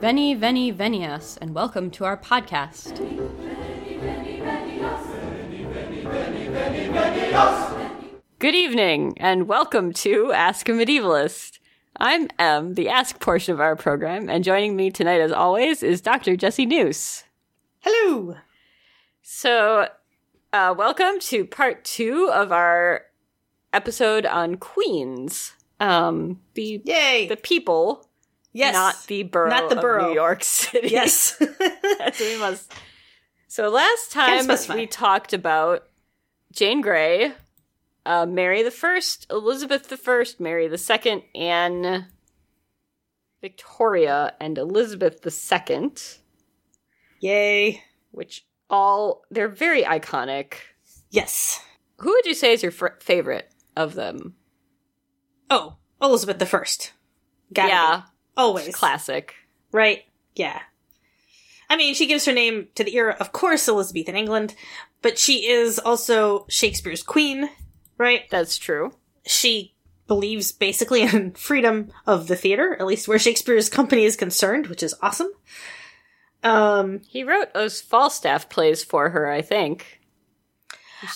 Veni, veni, venias, and welcome to our podcast. Good evening, and welcome to Ask a Medievalist. I'm Em, the Ask portion of our program, and joining me tonight, as always, is Dr. Jesse Noose. Hello. So, uh, welcome to part two of our episode on queens. Um, the Yay. the people, yes. not the borough, Not the of borough. New York City. yes. That's what we must. So last time we talked about Jane Grey, uh, Mary the First, Elizabeth the First, Mary the Second, Anne Victoria, and Elizabeth the Second, Yay. which all they're very iconic. Yes. Who would you say is your fr- favorite of them? Oh, Elizabeth the First. Gotta yeah, be. Always. classic. Right? Yeah. I mean, she gives her name to the era, of course, Elizabethan England, but she is also Shakespeare's queen, right? That's true. She believes basically in freedom of the theater, at least where Shakespeare's company is concerned, which is awesome. Um, He wrote those Falstaff plays for her, I think.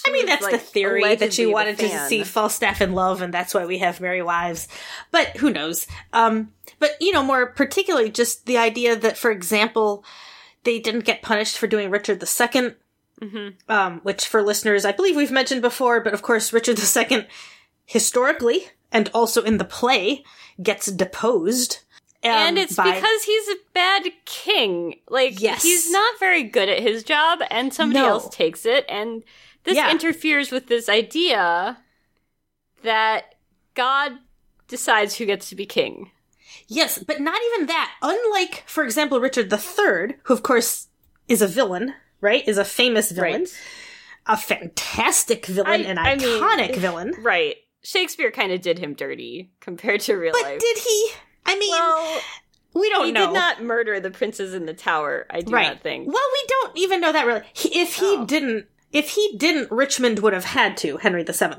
I mean, that's the theory that she wanted to see Falstaff in love, and that's why we have Merry Wives. But who knows? Um, but you know, more particularly, just the idea that, for example, they didn't get punished for doing Richard II, Mm-hmm. um, which for listeners, I believe we've mentioned before. But of course, Richard II, historically and also in the play, gets deposed. um, and it's by- because he's a bad king. Like Yes. he's not very good at his job, and somebody No. else takes it, and this Yeah. interferes with this idea that God decides who gets to be king. Yes, but not even that. Unlike, for example, Richard III, who of course is a villain, right? Is a famous villain. A fantastic villain, I- an I mean- iconic villain. Right. Shakespeare kind of did him dirty compared to real But life. did he? I mean, well, we don't he know. did not murder the princes in the tower. I do right. not think. Well, we don't even know that really. He, if he Oh. didn't, if he didn't, Richmond would have had to, Henry VII.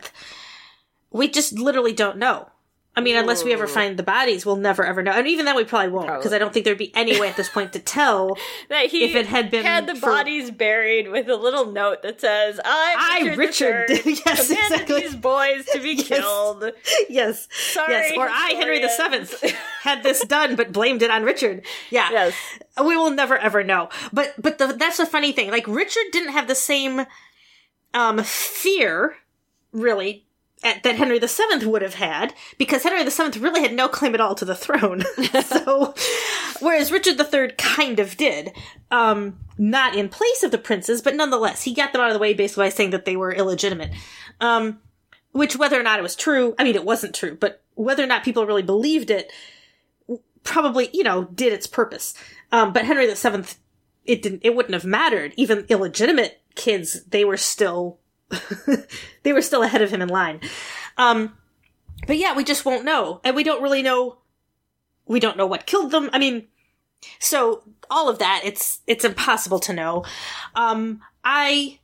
We just literally don't know. I mean, unless we ever find the bodies, we'll never ever know. And even then, we probably won't, because I don't think there'd be any way at this point to tell. That he If it had been had the for- bodies buried with a little note that says, "I, I, Richard, Richard, III, yes, exactly. these boys to be Yes. killed." yes, Sorry, yes. Or I, Henry the. Seventh, had this done, but blamed it on Richard. Yeah, Yes, we will never ever know. But but the, that's the funny thing. Like Richard didn't have the same um fear, really. At, that Henry VII would have had, because Henry VII really had no claim at all to the throne. so, whereas Richard III kind of did, um, not in place of the princes, but nonetheless, he got them out of the way basically by saying that they were illegitimate. Um, which, whether or not it was true, I mean, it wasn't true, but whether or not people really believed it, probably, you know, did its purpose. Um, but Henry VII, it didn't, it wouldn't have mattered. Even illegitimate kids, they were still, they were still ahead of him in line. Um, but yeah, we just won't know. And we don't really know, we don't know what killed them. I mean, so all of that, it's, it's impossible to know. Um, I,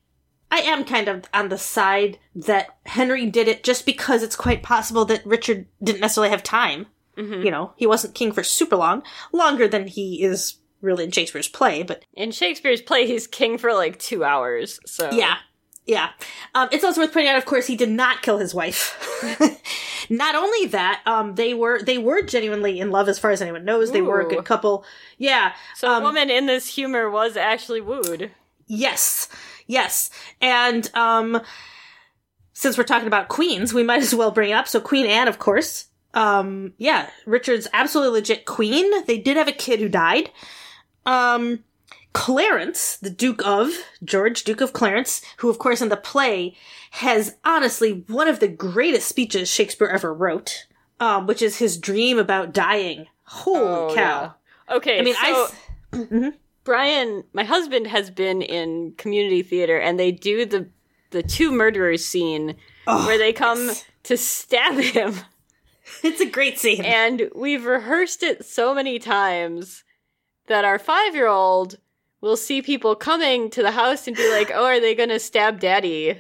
I am kind of on the side that Henry did it just because it's quite possible that Richard didn't necessarily have time. Mhm. You know, he wasn't king for super long, longer than he is really in Shakespeare's play, but in Shakespeare's play, he's king for like two hours. So yeah. Yeah. Um, it's also worth pointing out, of course, he did not kill his wife. not only that, um, they were, they were genuinely in love as far as anyone knows. They were a good couple. Yeah. So Um, a woman in this humor was actually wooed. Yes. Yes. And um since we're talking about queens, we might as well bring up. So Queen Anne, of course. Um yeah, Richard's absolutely legit queen. They did have a kid who died. Um Clarence, the Duke of George, Duke of Clarence, who of course in the play has honestly one of the greatest speeches Shakespeare ever wrote, um, which is his dream about dying. Holy Oh, cow. yeah. Okay, I mean, so I Mhm. Brian, my husband has been in community theater, and they do the the two murderers scene Oh, where they come yes. to stab him. It's a great scene. And we've rehearsed it so many times that our five year old will see people coming to the house and be like, oh, are they going to stab daddy?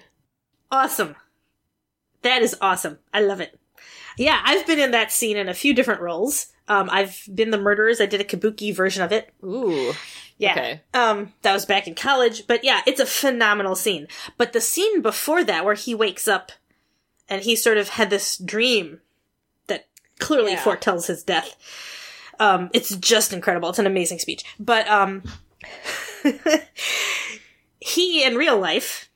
Awesome. That is awesome. I love it. Yeah, I've been in that scene in a few different roles. Um, I've been the murderers. I did a kabuki version of it. Ooh. Yeah. Okay. Um, that was back in college. But yeah, it's a phenomenal scene. But the scene before that, where he wakes up and he sort of had this dream that clearly Yeah. foretells his death. Um, it's just incredible. It's an amazing speech. But, um, he in real life,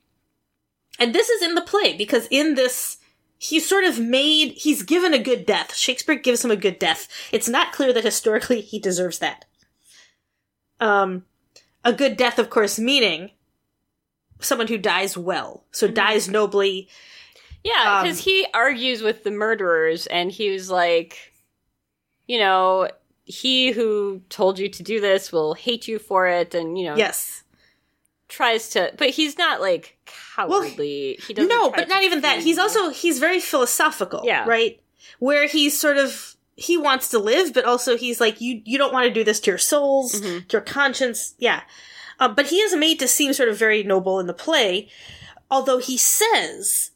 and this is in the play because in this, he's sort of made, he's given a good death. Shakespeare gives him a good death. It's not clear that historically he deserves that. Um, a good death, of course, meaning someone who dies well. So dies nobly. Yeah, Um, because he argues with the murderers, and he was like, you know, he who told you to do this will hate you for it, and you know, Yes. tries to. But he's not like cowardly. he doesn't. No, but not even that. He's also he's very philosophical. Yeah. Right? Where he's sort of he wants to live, but also he's like, you you don't want to do this to your souls, Mm-hmm. to your conscience. Yeah. Um, but he is made to seem sort of very noble in the play, although he says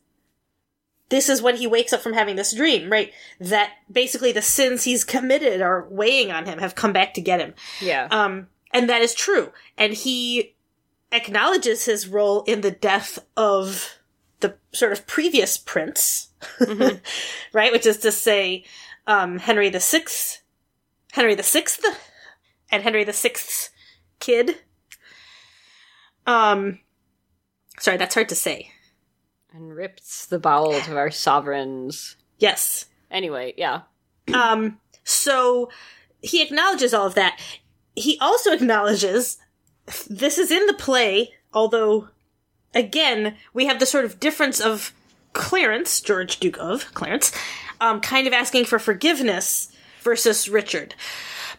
this is when he wakes up from having this dream, right? That basically the sins he's committed are weighing on him, have come back to get him. yeah. Um, and that is true. And he acknowledges his role in the death of the sort of previous prince, right? Which is to say, um, Henry the Sixth, Henry the Sixth, and Henry the Sixth's kid. Um, sorry, that's hard to say. And rips the bowels of our sovereigns. Yes. Anyway, yeah. Um, so he acknowledges all of that. He also acknowledges this is in the play, although again, we have the sort of difference of Clarence, George Duke of Clarence, um, kind of asking for forgiveness versus Richard.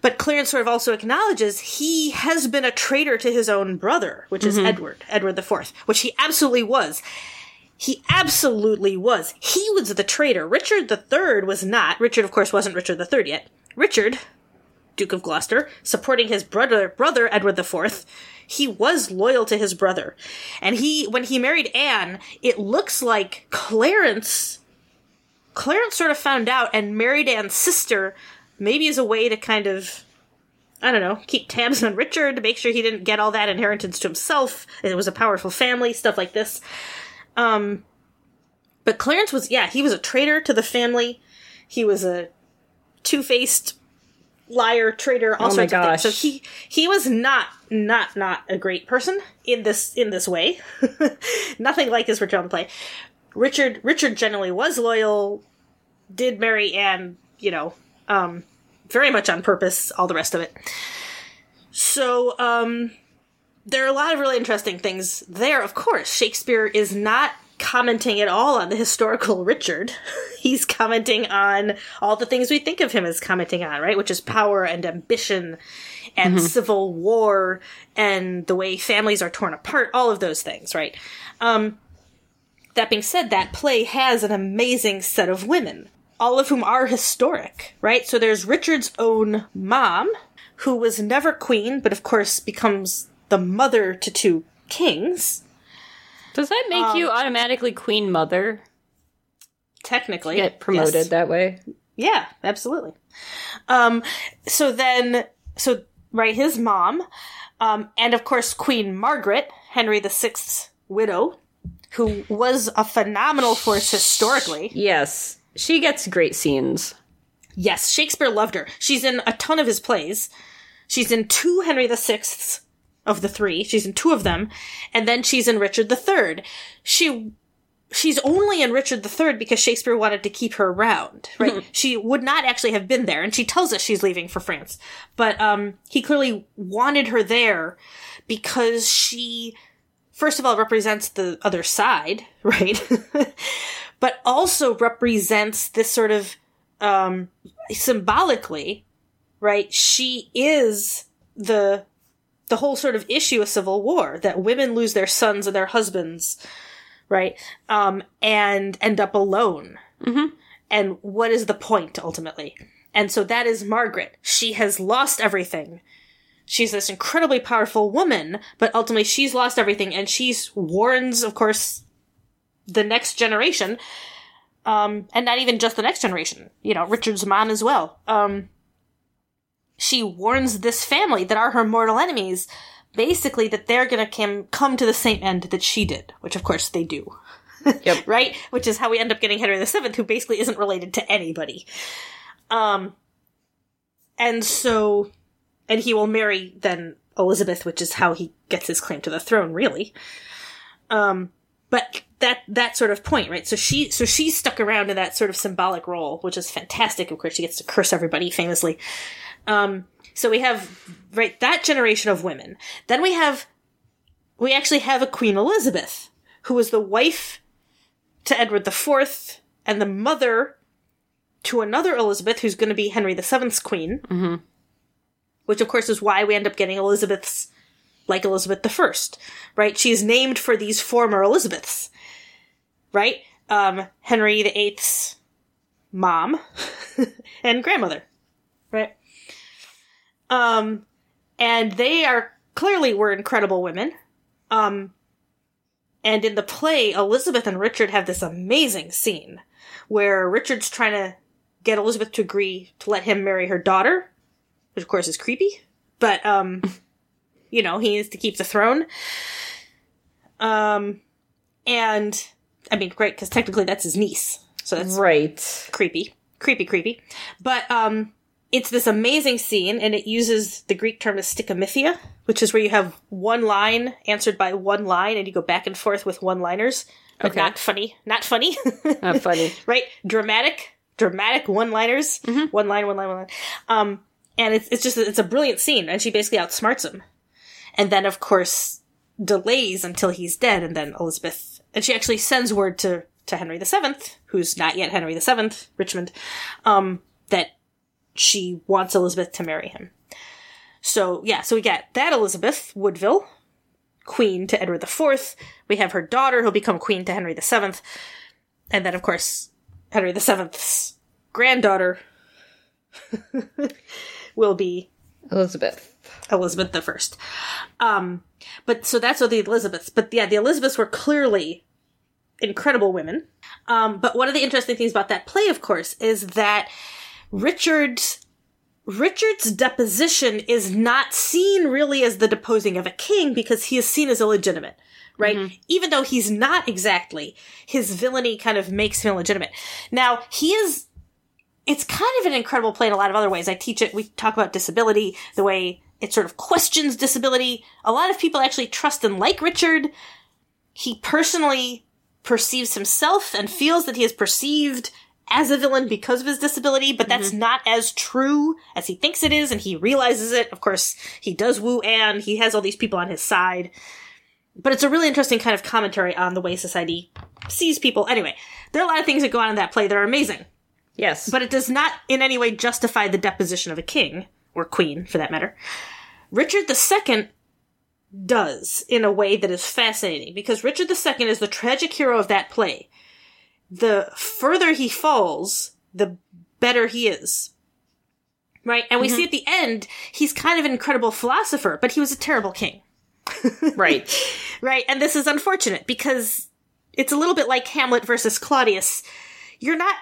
But Clarence sort of also acknowledges he has been a traitor to his own brother, which is Edward, Edward IV, which he absolutely was. He absolutely was. He was the traitor. Richard III was not. Richard, of course, wasn't Richard III yet. Richard, Duke of Gloucester, supporting his brother, brother Edward IV, he was loyal to his brother. And he, when he married Anne, it looks like Clarence, Clarence sort of found out and married Anne's sister, maybe as a way to kind of, I don't know, keep tabs on Richard, to make sure he didn't get all that inheritance to himself. It was a powerful family, stuff like this. Um, but Clarence was, yeah, he was a traitor to the family. He was a two-faced liar, traitor, all Oh my sorts of things. So he he was not not not a great person in this in this way. Nothing like his the play. Richard Richard generally was loyal, did marry Anne, you know, um, very much on purpose. All the rest of it. So um, there are a lot of really interesting things there. Of course, Shakespeare is not commenting at all on the historical Richard. He's commenting on all the things we think of him as commenting on, right? Which is power and ambition and civil war and the way families are torn apart, all of those things, right? Um, that being said, that play has an amazing set of women, all of whom are historic, right? So there's Richard's own mom, who was never queen, but of course becomes the mother to two kings, Does that make you automatically queen mother? technically. Get promoted Yes. that way? Yeah, absolutely. Um, so then, so, right, his mom, um, and of course Queen Margaret, Henry VI's widow, who was a phenomenal force historically. Yes. She gets great scenes. Yes, Shakespeare loved her. She's in a ton of his plays. She's in two Henry VI's of the three. She's in two of them, and then she's in Richard III. She she's only in Richard III because Shakespeare wanted to keep her around, right? she would not actually have been there, and she tells us she's leaving for France. But um, he clearly wanted her there because she, first of all, represents the other side, right? but also represents this sort of um, symbolically, right? She is the the whole sort of issue of civil war that women lose their sons and their husbands, right? Um, and end up alone. Mm-hmm. And what is the point ultimately? And so that is Margaret. She has lost everything. She's this incredibly powerful woman, but ultimately she's lost everything and she's warns, of course, the next generation um, and not even just the next generation. You know, Richard's mom as well. Um, she warns this family that are her mortal enemies, basically that they're gonna come come to the same end that she did, which of course they do. Yep. right? Which is how we end up getting Henry VII, who basically isn't related to anybody. Um, and so, and he will marry then Elizabeth, which is how he gets his claim to the throne, really. Um, but that that sort of point, right? So she so she's stuck around in that sort of symbolic role, which is fantastic. Of course, she gets to curse everybody famously. Um, so we have right that generation of women. Then we have we actually have a Queen Elizabeth, who was the wife to Edward IV and the mother to another Elizabeth, who's going to be Henry VII's queen. Mm-hmm. Which, of course, is why we end up getting Elizabeth's like Elizabeth I, right? She's named for these former Elizabeths, right? Um, Henry VIII's mom and grandmother, right? Um, and they are clearly were incredible women. Um, and in the play, Elizabeth and Richard have this amazing scene where Richard's trying to get Elizabeth to agree to let him marry her daughter, which of course is creepy, but um, you know, he needs to keep the throne. Um, and I mean, great because technically that's his niece, so that's Right. creepy, creepy, creepy. But um, it's this amazing scene, and it uses the Greek term stichomythia, which is where you have one line answered by one line, and you go back and forth with one-liners. But Okay. not funny, not funny, Not funny. right? Dramatic, dramatic one-liners, one line, one line, one line. Um, and it's it's just it's a brilliant scene, and she basically outsmarts him, and then of course delays until he's dead, and then Elizabeth, and she actually sends word to to Henry VII, who's not yet Henry VII, Richmond, um, that she wants Elizabeth to marry him. So yeah, so we get that Elizabeth Woodville, queen to Edward IV. We have her daughter who'll become queen to Henry VII, and then of course Henry VII's granddaughter will be Elizabeth. Elizabeth the First. Um, but so that's what the Elizabeths. But yeah, the Elizabeths were clearly incredible women. Um, but one of the interesting things about that play, of course, is that Richard's Richard's deposition is not seen really as the deposing of a king because he is seen as illegitimate. Right? Even though he's not exactly, his villainy kind of makes him illegitimate. Now, he is it's kind of an incredible play in a lot of other ways. I teach it, we talk about disability, the way it sort of questions disability. A lot of people actually trust and like Richard. He personally perceives himself and feels that he is perceived as a villain because of his disability, but that's mm-hmm. not as true as he thinks it is, and he realizes it. Of course, he does woo Anne, he has all these people on his side. But it's a really interesting kind of commentary on the way society sees people. Anyway, there are a lot of things that go on in that play that are amazing Yes. but it does not in any way justify the deposition of a king or queen for that matter. Richard II does in a way that is fascinating because Richard II is the tragic hero of that play. The further he falls, the better he is. Right? And we mm-hmm. see at the end, he's kind of an incredible philosopher, but he was a terrible king. right. Right? And this is unfortunate because it's a little bit like Hamlet versus Claudius. You're not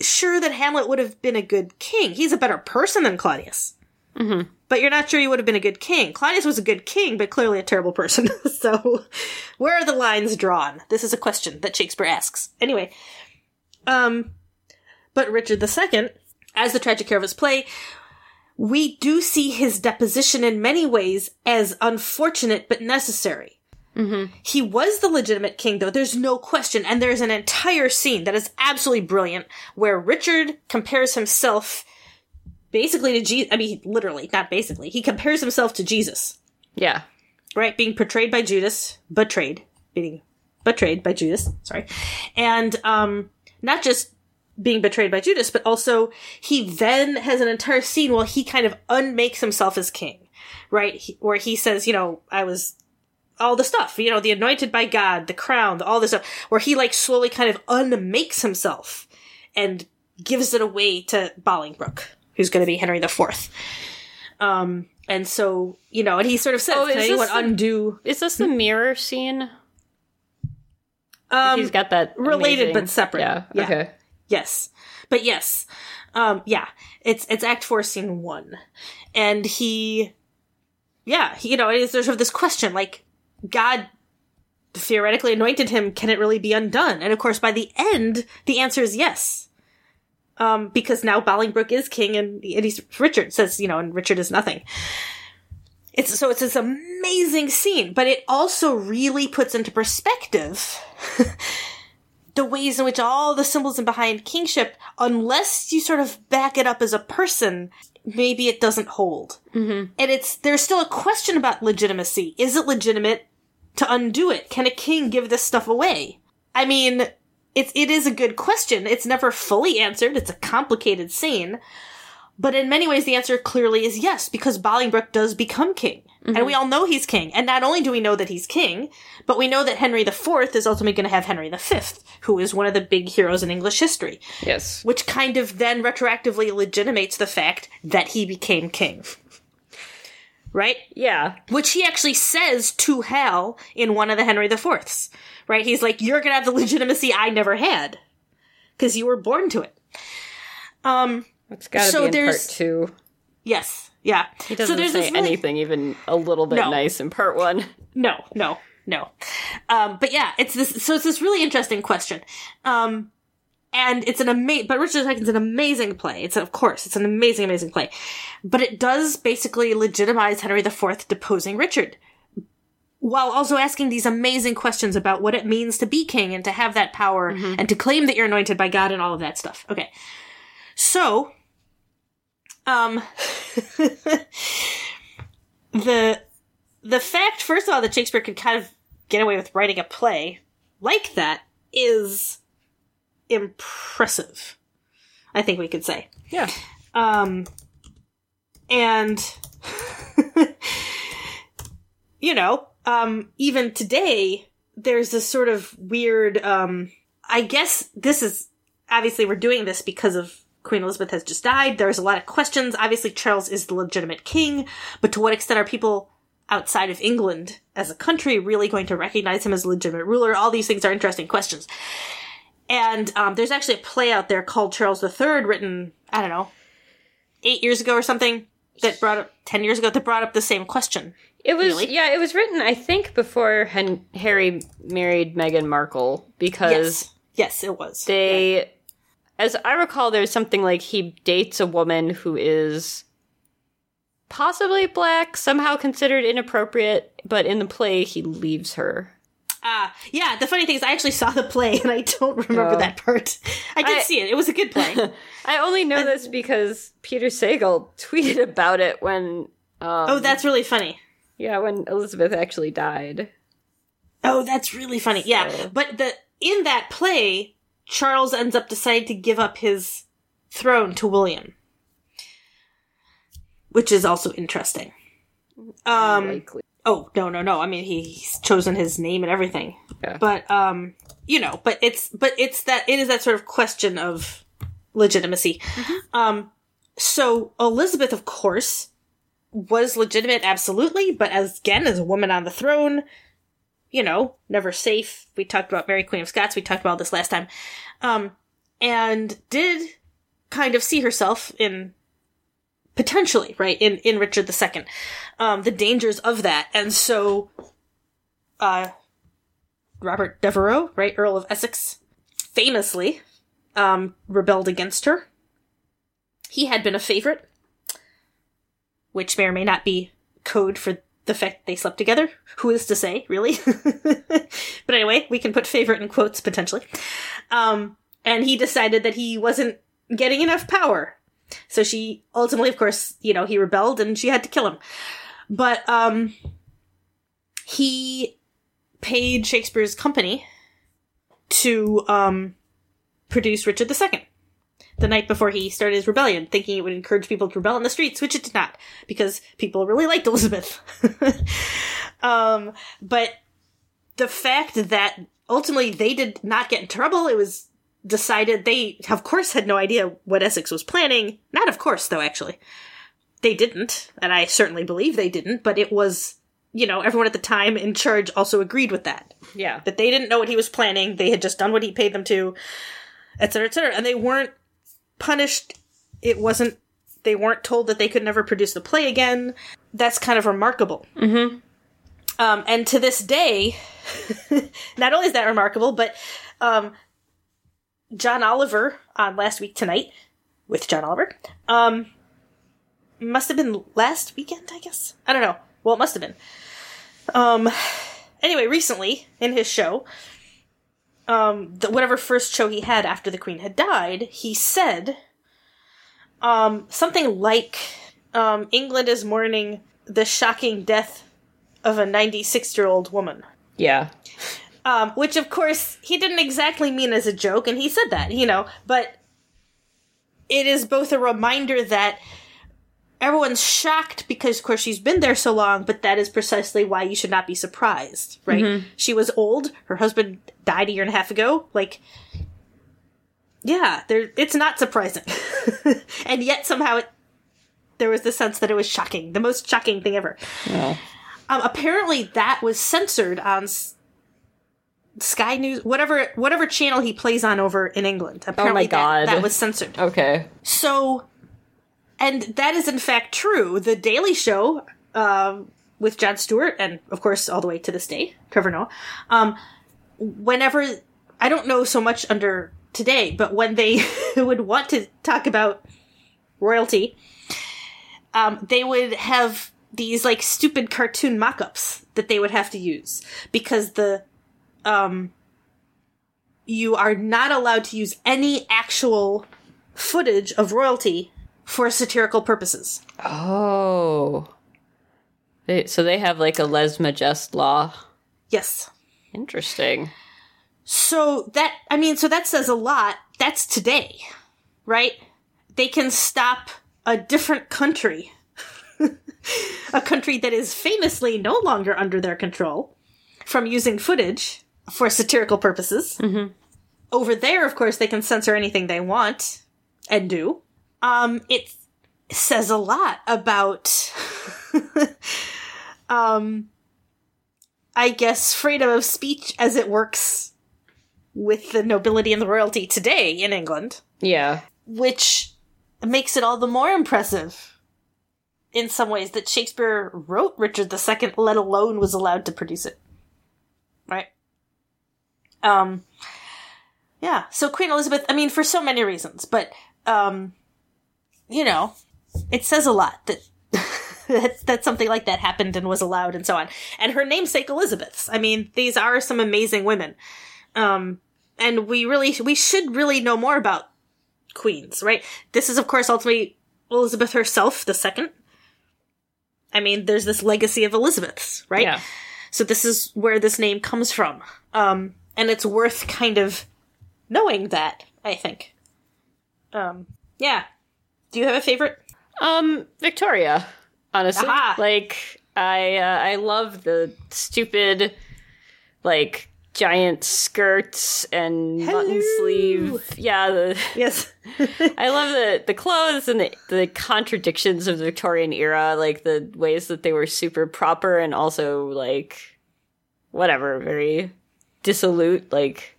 sure that Hamlet would have been a good king. He's a better person than Claudius. Mm-hmm. But you're not sure you would have been a good king. Claudius was a good king, but clearly a terrible person. so, where are the lines drawn? This is a question that Shakespeare asks. Anyway, um, but Richard II, as the tragic hero of his play, we do see his deposition in many ways as unfortunate but necessary. Mm-hmm. He was the legitimate king, though, there's no question, and there's an entire scene that is absolutely brilliant where Richard compares himself basically to Jesus. I mean, literally, not basically. He compares himself to Jesus, Yeah. right? Being portrayed by Judas, betrayed, being betrayed by Judas, sorry. And, um, not just being betrayed by Judas, but also he then has an entire scene where he kind of unmakes himself as king, right? He, where he says, you know, I was all the stuff, you know, the anointed by God, the crown, the, all this stuff, where he like slowly kind of unmakes himself and gives it away to Bolingbroke, who's going to be Henry IV. Um, and so, you know, and he sort of says, Oh, can is anyone this the- undo? Is this the mirror scene? Um, He's got that related amazing- but separate. Yeah. Yeah. Okay. Yes. But yes. Um, yeah. It's, it's Act 4, Scene 1. And he, yeah, he, you know, there's sort of this question, like, God theoretically anointed him, can it really be undone? And of course, by the end, the answer is yes. Um, because now Bolingbroke is king and, and he's, Richard says, you know, and Richard is nothing. It's, so it's this amazing scene, but it also really puts into perspective the ways in which all the symbols behind kingship, unless you sort of back it up as a person, maybe it doesn't hold. Mm-hmm. And it's, there's still a question about legitimacy. Is it legitimate to undo it? Can a king give this stuff away? I mean, it's, it is a good question. It's never fully answered. It's a complicated scene. But in many ways, the answer clearly is yes, because Bolingbroke does become king. Mm-hmm. And we all know he's king. And not only do we know that he's king, but we know that Henry IV is ultimately going to have Henry V, who is one of the big heroes in English history. Yes. Which kind of then retroactively legitimates the fact that he became king. Right? Yeah. Which he actually says to Hal in one of the Henry IVs. Right? He's like, you're gonna have the legitimacy I never had. Cause you were born to it. Um, it's gotta so be in part two. Yes. Yeah. He doesn't so say really... anything even a little bit no. nice in part one. No, no, no. Um, but yeah, it's this, so it's this really interesting question. Um, and it's an amazing, but Richard II's an amazing play. It's, of course, it's an amazing, amazing play. But it does basically legitimize Henry IV deposing Richard. While also asking these amazing questions about what it means to be king and to have that power mm-hmm. and to claim that you're anointed by God and all of that stuff. Okay. So, um, the the fact, first of all, that Shakespeare could kind of get away with writing a play like that is impressive. I think we could say. Yeah. Um, and you know, um, even today, there's this sort of weird. Um, I guess this is obviously we're doing this because of Queen Elizabeth has just died. There's a lot of questions. Obviously, Charles is the legitimate king, but to what extent are people outside of England as a country really going to recognize him as a legitimate ruler? All these things are interesting questions. And um, there's actually a play out there called Charles III, written, I don't know, eight years ago or something, that brought up, 10 years ago, that brought up the same question. It was, really. yeah, it was written, I think, before Hen- Harry married Meghan Markle, because. Yes, yes it was. They. As I recall, there's something like he dates a woman who is possibly black, somehow considered inappropriate, but in the play he leaves her. Ah, uh, yeah. The funny thing is, I actually saw the play and I don't remember oh. that part. I did I, see it. It was a good play. I only know this because Peter Sagal tweeted about it when. Um, oh, that's really funny. Yeah, when Elizabeth actually died. Oh, that's really funny. So. Yeah, but the in that play, Charles ends up deciding to give up his throne to William. Which is also interesting. Um, oh, no, no, no. I mean, he, he's chosen his name and everything. Yeah. But, um, you know, but it's, but it's that, it is that sort of question of legitimacy. Mm-hmm. Um, so Elizabeth, of course, was legitimate, absolutely, but as, again, as a woman on the throne, you know, never safe. We talked about Mary Queen of Scots. We talked about this last time. Um, and did kind of see herself in potentially, right, in, in Richard II, um, the dangers of that. And so, uh, Robert Devereux, right, Earl of Essex, famously, um, rebelled against her. He had been a favorite, which may or may not be code for the fact they slept together. Who is to say, really? but anyway, we can put favorite in quotes potentially. Um, and he decided that he wasn't getting enough power. So she ultimately, of course, you know, he rebelled and she had to kill him. But, um, he paid Shakespeare's company to, um, produce Richard II the night before he started his rebellion, thinking it would encourage people to rebel in the streets, which it did not, because people really liked Elizabeth. um, but the fact that ultimately they did not get in trouble, it was decided they, of course, had no idea what Essex was planning. Not of course, though, actually. They didn't, and I certainly believe they didn't, but it was, you know, everyone at the time in charge also agreed with that. Yeah. That they didn't know what he was planning, they had just done what he paid them to etc., etc. And they weren't punished. It wasn't. They weren't told that they could never produce the play again. That's kind of remarkable. Mm-hmm. Um, and to this day, not only is that remarkable, but um, John Oliver on Last Week Tonight with John Oliver um, must have been last weekend, I guess. I don't know. Well, it must have been. Um, anyway, recently in his show, um, the, whatever first show he had after the Queen had died, he said um, something like um, England is mourning the shocking death of a 96 year old woman. Yeah. Um, which, of course, he didn't exactly mean as a joke, and he said that, you know, but it is both a reminder that everyone's shocked because, of course, she's been there so long, but that is precisely why you should not be surprised, right? She was old. Her husband died a year and a half ago. Like, yeah, there, it's not surprising. and yet somehow it, there was the sense that it was shocking. The most shocking thing ever. Oh. Um, apparently that was censored on S- Sky News, whatever whatever channel he plays on over in England. Apparently that- God. that was censored. Okay. So, and that is in fact true. The Daily Show um, with Jon Stewart, and of course, all the way to this day, Trevor Noah. Um, whenever I don't know so much under today, but when they would want to talk about royalty, um, they would have these like stupid cartoon mock-ups that they would have to use because the um you are not allowed to use any actual footage of royalty for satirical purposes. Oh. They, so they have like a lèse-majesté law. Yes. Interesting. So that I mean, so that says a lot. That's today, right? They can stop a different country, a country that is famously no longer under their control, from using footage for satirical purposes. Mm-hmm. Over there, of course, they can censor anything they want and do. Um, it says a lot about, um, I guess, freedom of speech as it works with the nobility and the royalty today in England, Yeah. which makes it all the more impressive in some ways that Shakespeare wrote Richard II, let alone was allowed to produce it. Right? Um, yeah, so Queen Elizabeth, I mean, for so many reasons, but, um, you know, it says a lot that. that, that something like that happened and was allowed and so on. And her namesake Elizabeth's. I mean, these are some amazing women. Um, and we really, we should really know more about queens, right? This is, of course, ultimately Elizabeth herself, the second. I mean, there's this legacy of Elizabeth's, right? Yeah. So this is where this name comes from. Um, and it's worth kind of knowing that, I think. Um, yeah. Do you have a favorite? Um, Victoria. Honestly, Aha. like I, uh, I love the stupid, like giant skirts and mutton Hello. sleeve. Yeah, the, Yes. I love the the clothes and the, the contradictions of the Victorian era, like the ways that they were super proper and also like whatever, very dissolute, like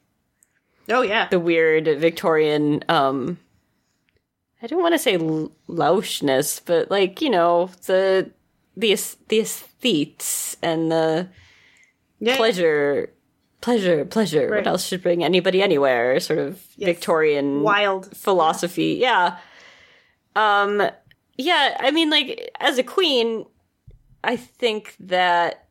oh, yeah. the weird Victorian um I don't want to say l- loushness, but like, you know, the the the aesthetes and the yeah. pleasure pleasure pleasure Right. what else should bring anybody anywhere sort of Victorian Wild. philosophy. Yeah. Um yeah, I mean like as a queen, I think that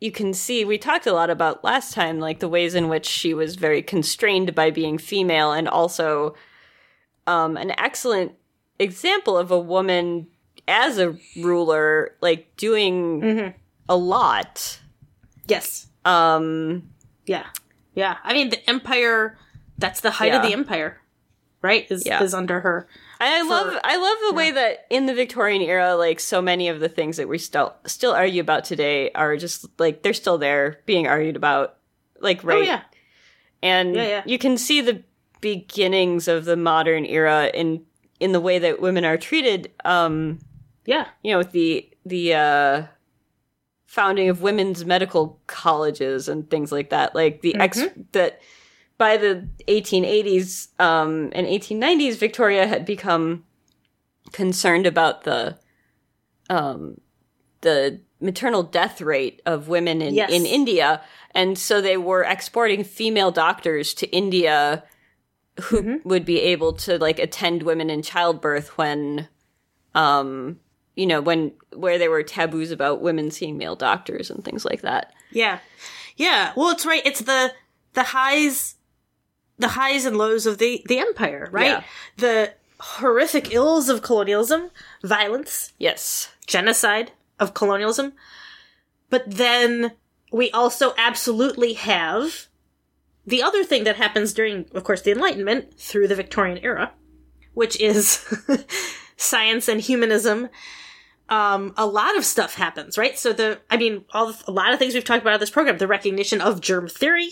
you can see we talked a lot about last time like the ways in which she was very constrained by being female and also um an excellent example of a woman as a ruler like doing a lot. Yes. Um Yeah. Yeah. I mean, the empire, that's the height of the empire, right? Is, Yeah. is under her. I love I love the way that in the Victorian era, like so many of the things that we still still argue about today are just like they're still there being argued about. Like right. Oh, yeah. And Yeah, yeah. you can see the beginnings of the modern era in in the way that women are treated. Um, Yeah. you know, with the the uh founding of women's medical colleges and things like that. Like the ex Mm-hmm. that by the 1880s um, and 1890s, Victoria had become concerned about the um, the maternal death rate of women in, Yes. in India, and so they were exporting female doctors to India who Mm-hmm. would be able to like attend women in childbirth when um you know when where there were taboos about women seeing male doctors and things like that Yeah. Yeah. Well, it's right. It's the the highs the highs and lows of the the empire, right? Yeah. The horrific ills of colonialism, violence, yes genocide of colonialism. But then we also absolutely have the other thing that happens during, of course, the Enlightenment through the Victorian era, which is science and humanism. Um, a lot of stuff happens, right? So the, I mean, all the, a lot of things we've talked about on this program, the recognition of germ theory.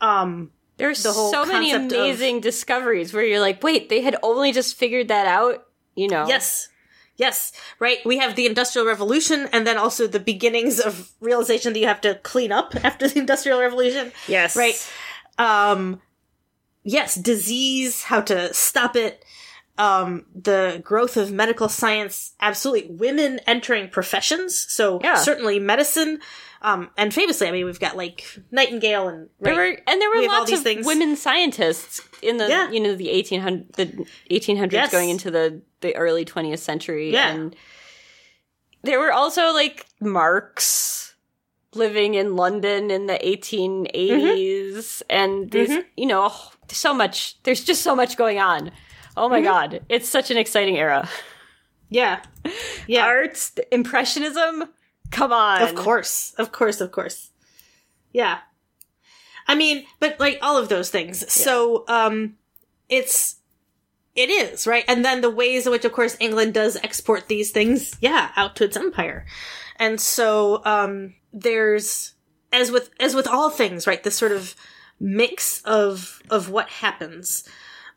Um, there's The whole so many concept of- amazing discoveries where you're like wait they had only just figured that out you know Yes. Yes. Right. We have the Industrial Revolution and then also the beginnings of realization that you have to clean up after the Industrial Revolution. yes Right. Um, yes. Disease, how to stop it. Um, the growth of medical science, absolutely. Women entering professions. So Yeah. certainly medicine. Um, and famously, I mean, we've got like Nightingale and, There right. were and there We were all lots these of things. women scientists in the Yeah. you know the 1800 the 1800s Yes. going into the the early 20th century Yeah. and there were also like Marx living in London in the 1880s and there's Mm-hmm. you know so much there's just so much going on. Oh Mm-hmm. my god, it's such an exciting era. yeah. Yeah. Art, impressionism, come on. Of course, of course, of course. Yeah. I mean, but like all of those things. So, um, it's, it is, right? And then the ways in which, of course, England does export these things, yeah, out to its empire. And so, um, there's, as with, as with all things, right, this sort of mix of, of what happens.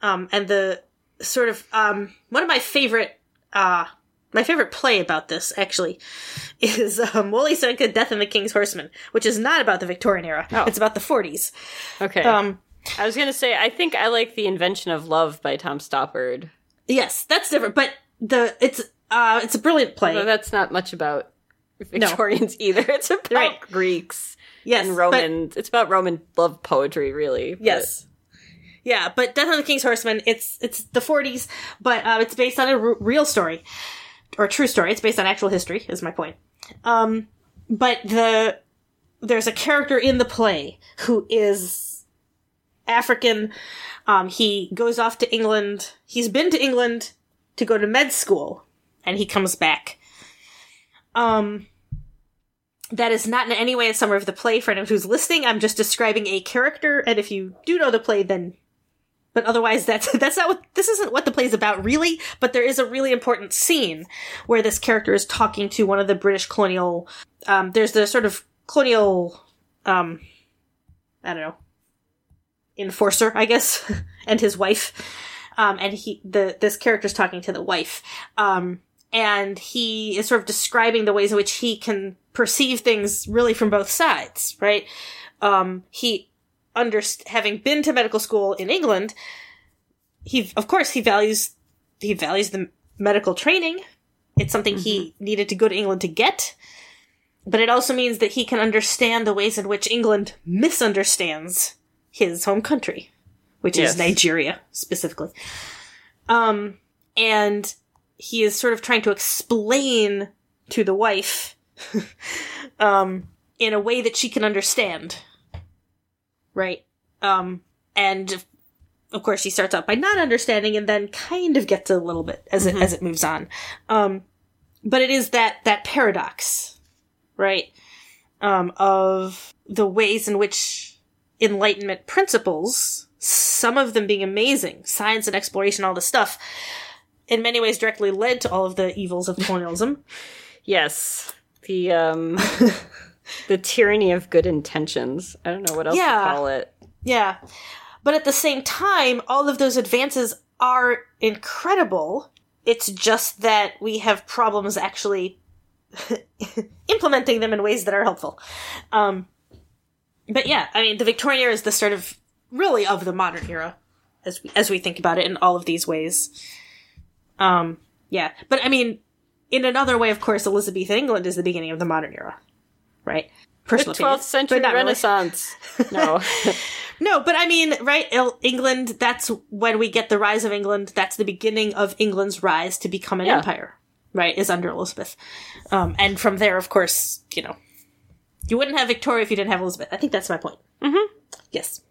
Um, and the sort of, um, one of my favorite, uh, my favorite play about this, actually, is um, Wole Soyinka, Death and the King's Horseman, which is not about the Victorian era. Oh. It's about the 40s. Okay. Um, I was going to say I think I like The Invention of Love by Tom Stoppard. yes, that's different, but the it's uh it's a brilliant play. Although that's not much about Victorians either. It's about Right. Greeks yes, and but- Romans. it's about Roman love poetry, really. but- yes. Yeah, but Death and the King's Horseman, it's it's the 40s, but uh, it's based on a r- real story or a true story. It's based on actual history, is my point. Um, but the there's a character in the play who is African. Um, he goes off to England. He's been to England to go to med school, and he comes back. Um, that is not in any way a summary of the play for anyone who's listening. I'm just describing a character, and if you do know the play, then. But otherwise, that's that's not what this isn't what the play is about, really. But there is a really important scene where this character is talking to one of the British colonial. Um, there's the sort of colonial, um, I don't know, enforcer, I guess, and his wife. Um, and he, the, this character's talking to the wife. Um, and he is sort of describing the ways in which he can perceive things really from both sides, right? Um, he, under, having been to medical school in England, he, of course, he values, he values the medical training. It's something he needed to go to England to get. But it also means that he can understand the ways in which England misunderstands his home country, which Yes. is Nigeria specifically. Um, and he is sort of trying to explain to the wife, um, in a way that she can understand. Right? Um, and of course she starts out by not understanding and then kind of gets a little bit as it, as it moves on. Um, but it is that, that paradox, right? Um, of the ways in which Enlightenment principles, some of them being amazing, science and exploration, all this stuff, in many ways directly led to all of the evils of colonialism. Yes. The um the tyranny of good intentions. I don't know what else Yeah. to call it. Yeah. But at the same time, all of those advances are incredible. It's just that we have problems actually implementing them in ways that are helpful. Um, but yeah, I mean, the Victorian era is the sort of really of the modern era as we, as we think about it in all of these ways. Um, yeah, but I mean, in another way, of course, Elizabethan England is the beginning of the modern era, right? The Personal 12th century not really. Renaissance. No. No, but I mean, right? England. That's when we get the rise of England. That's the beginning of England's rise to become an Yeah. empire. Right? Is under Elizabeth, um, and from there, of course, you know, you wouldn't have Victoria if you didn't have Elizabeth. I think that's my point. Mm-hmm. Yes,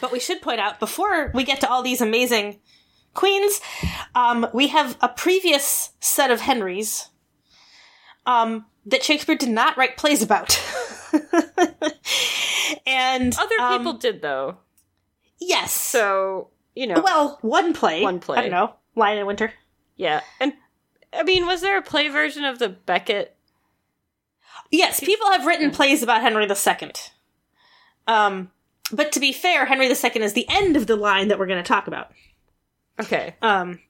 but we should point out before we get to all these amazing queens, um, we have a previous set of Henrys um, that Shakespeare did not write plays about. and Other um, people did, though. yes. So, you know. Well, one play. One play. I don't know. Lion in Winter. yeah. And, I mean, was there a play version of the Becket? Yes, people have written plays about Henry II. Um, but to be fair, Henry II is the end of the line that we're going to talk about. Okay. Um,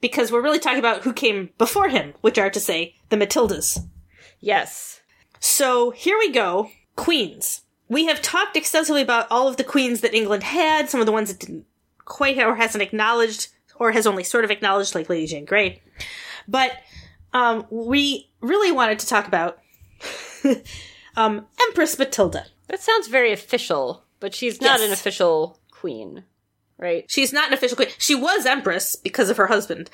because we're really talking about who came before him, which are to say, the Matildas. Yes. So here we go. Queens. We have talked extensively about all of the queens that England had, some of the ones that didn't quite or hasn't acknowledged, or has only sort of acknowledged, like Lady Jane Grey. But um, we really wanted to talk about um, Empress Matilda. That sounds very official, but she's not Yes. an official queen, right? She's not an official queen. She was empress because of her husband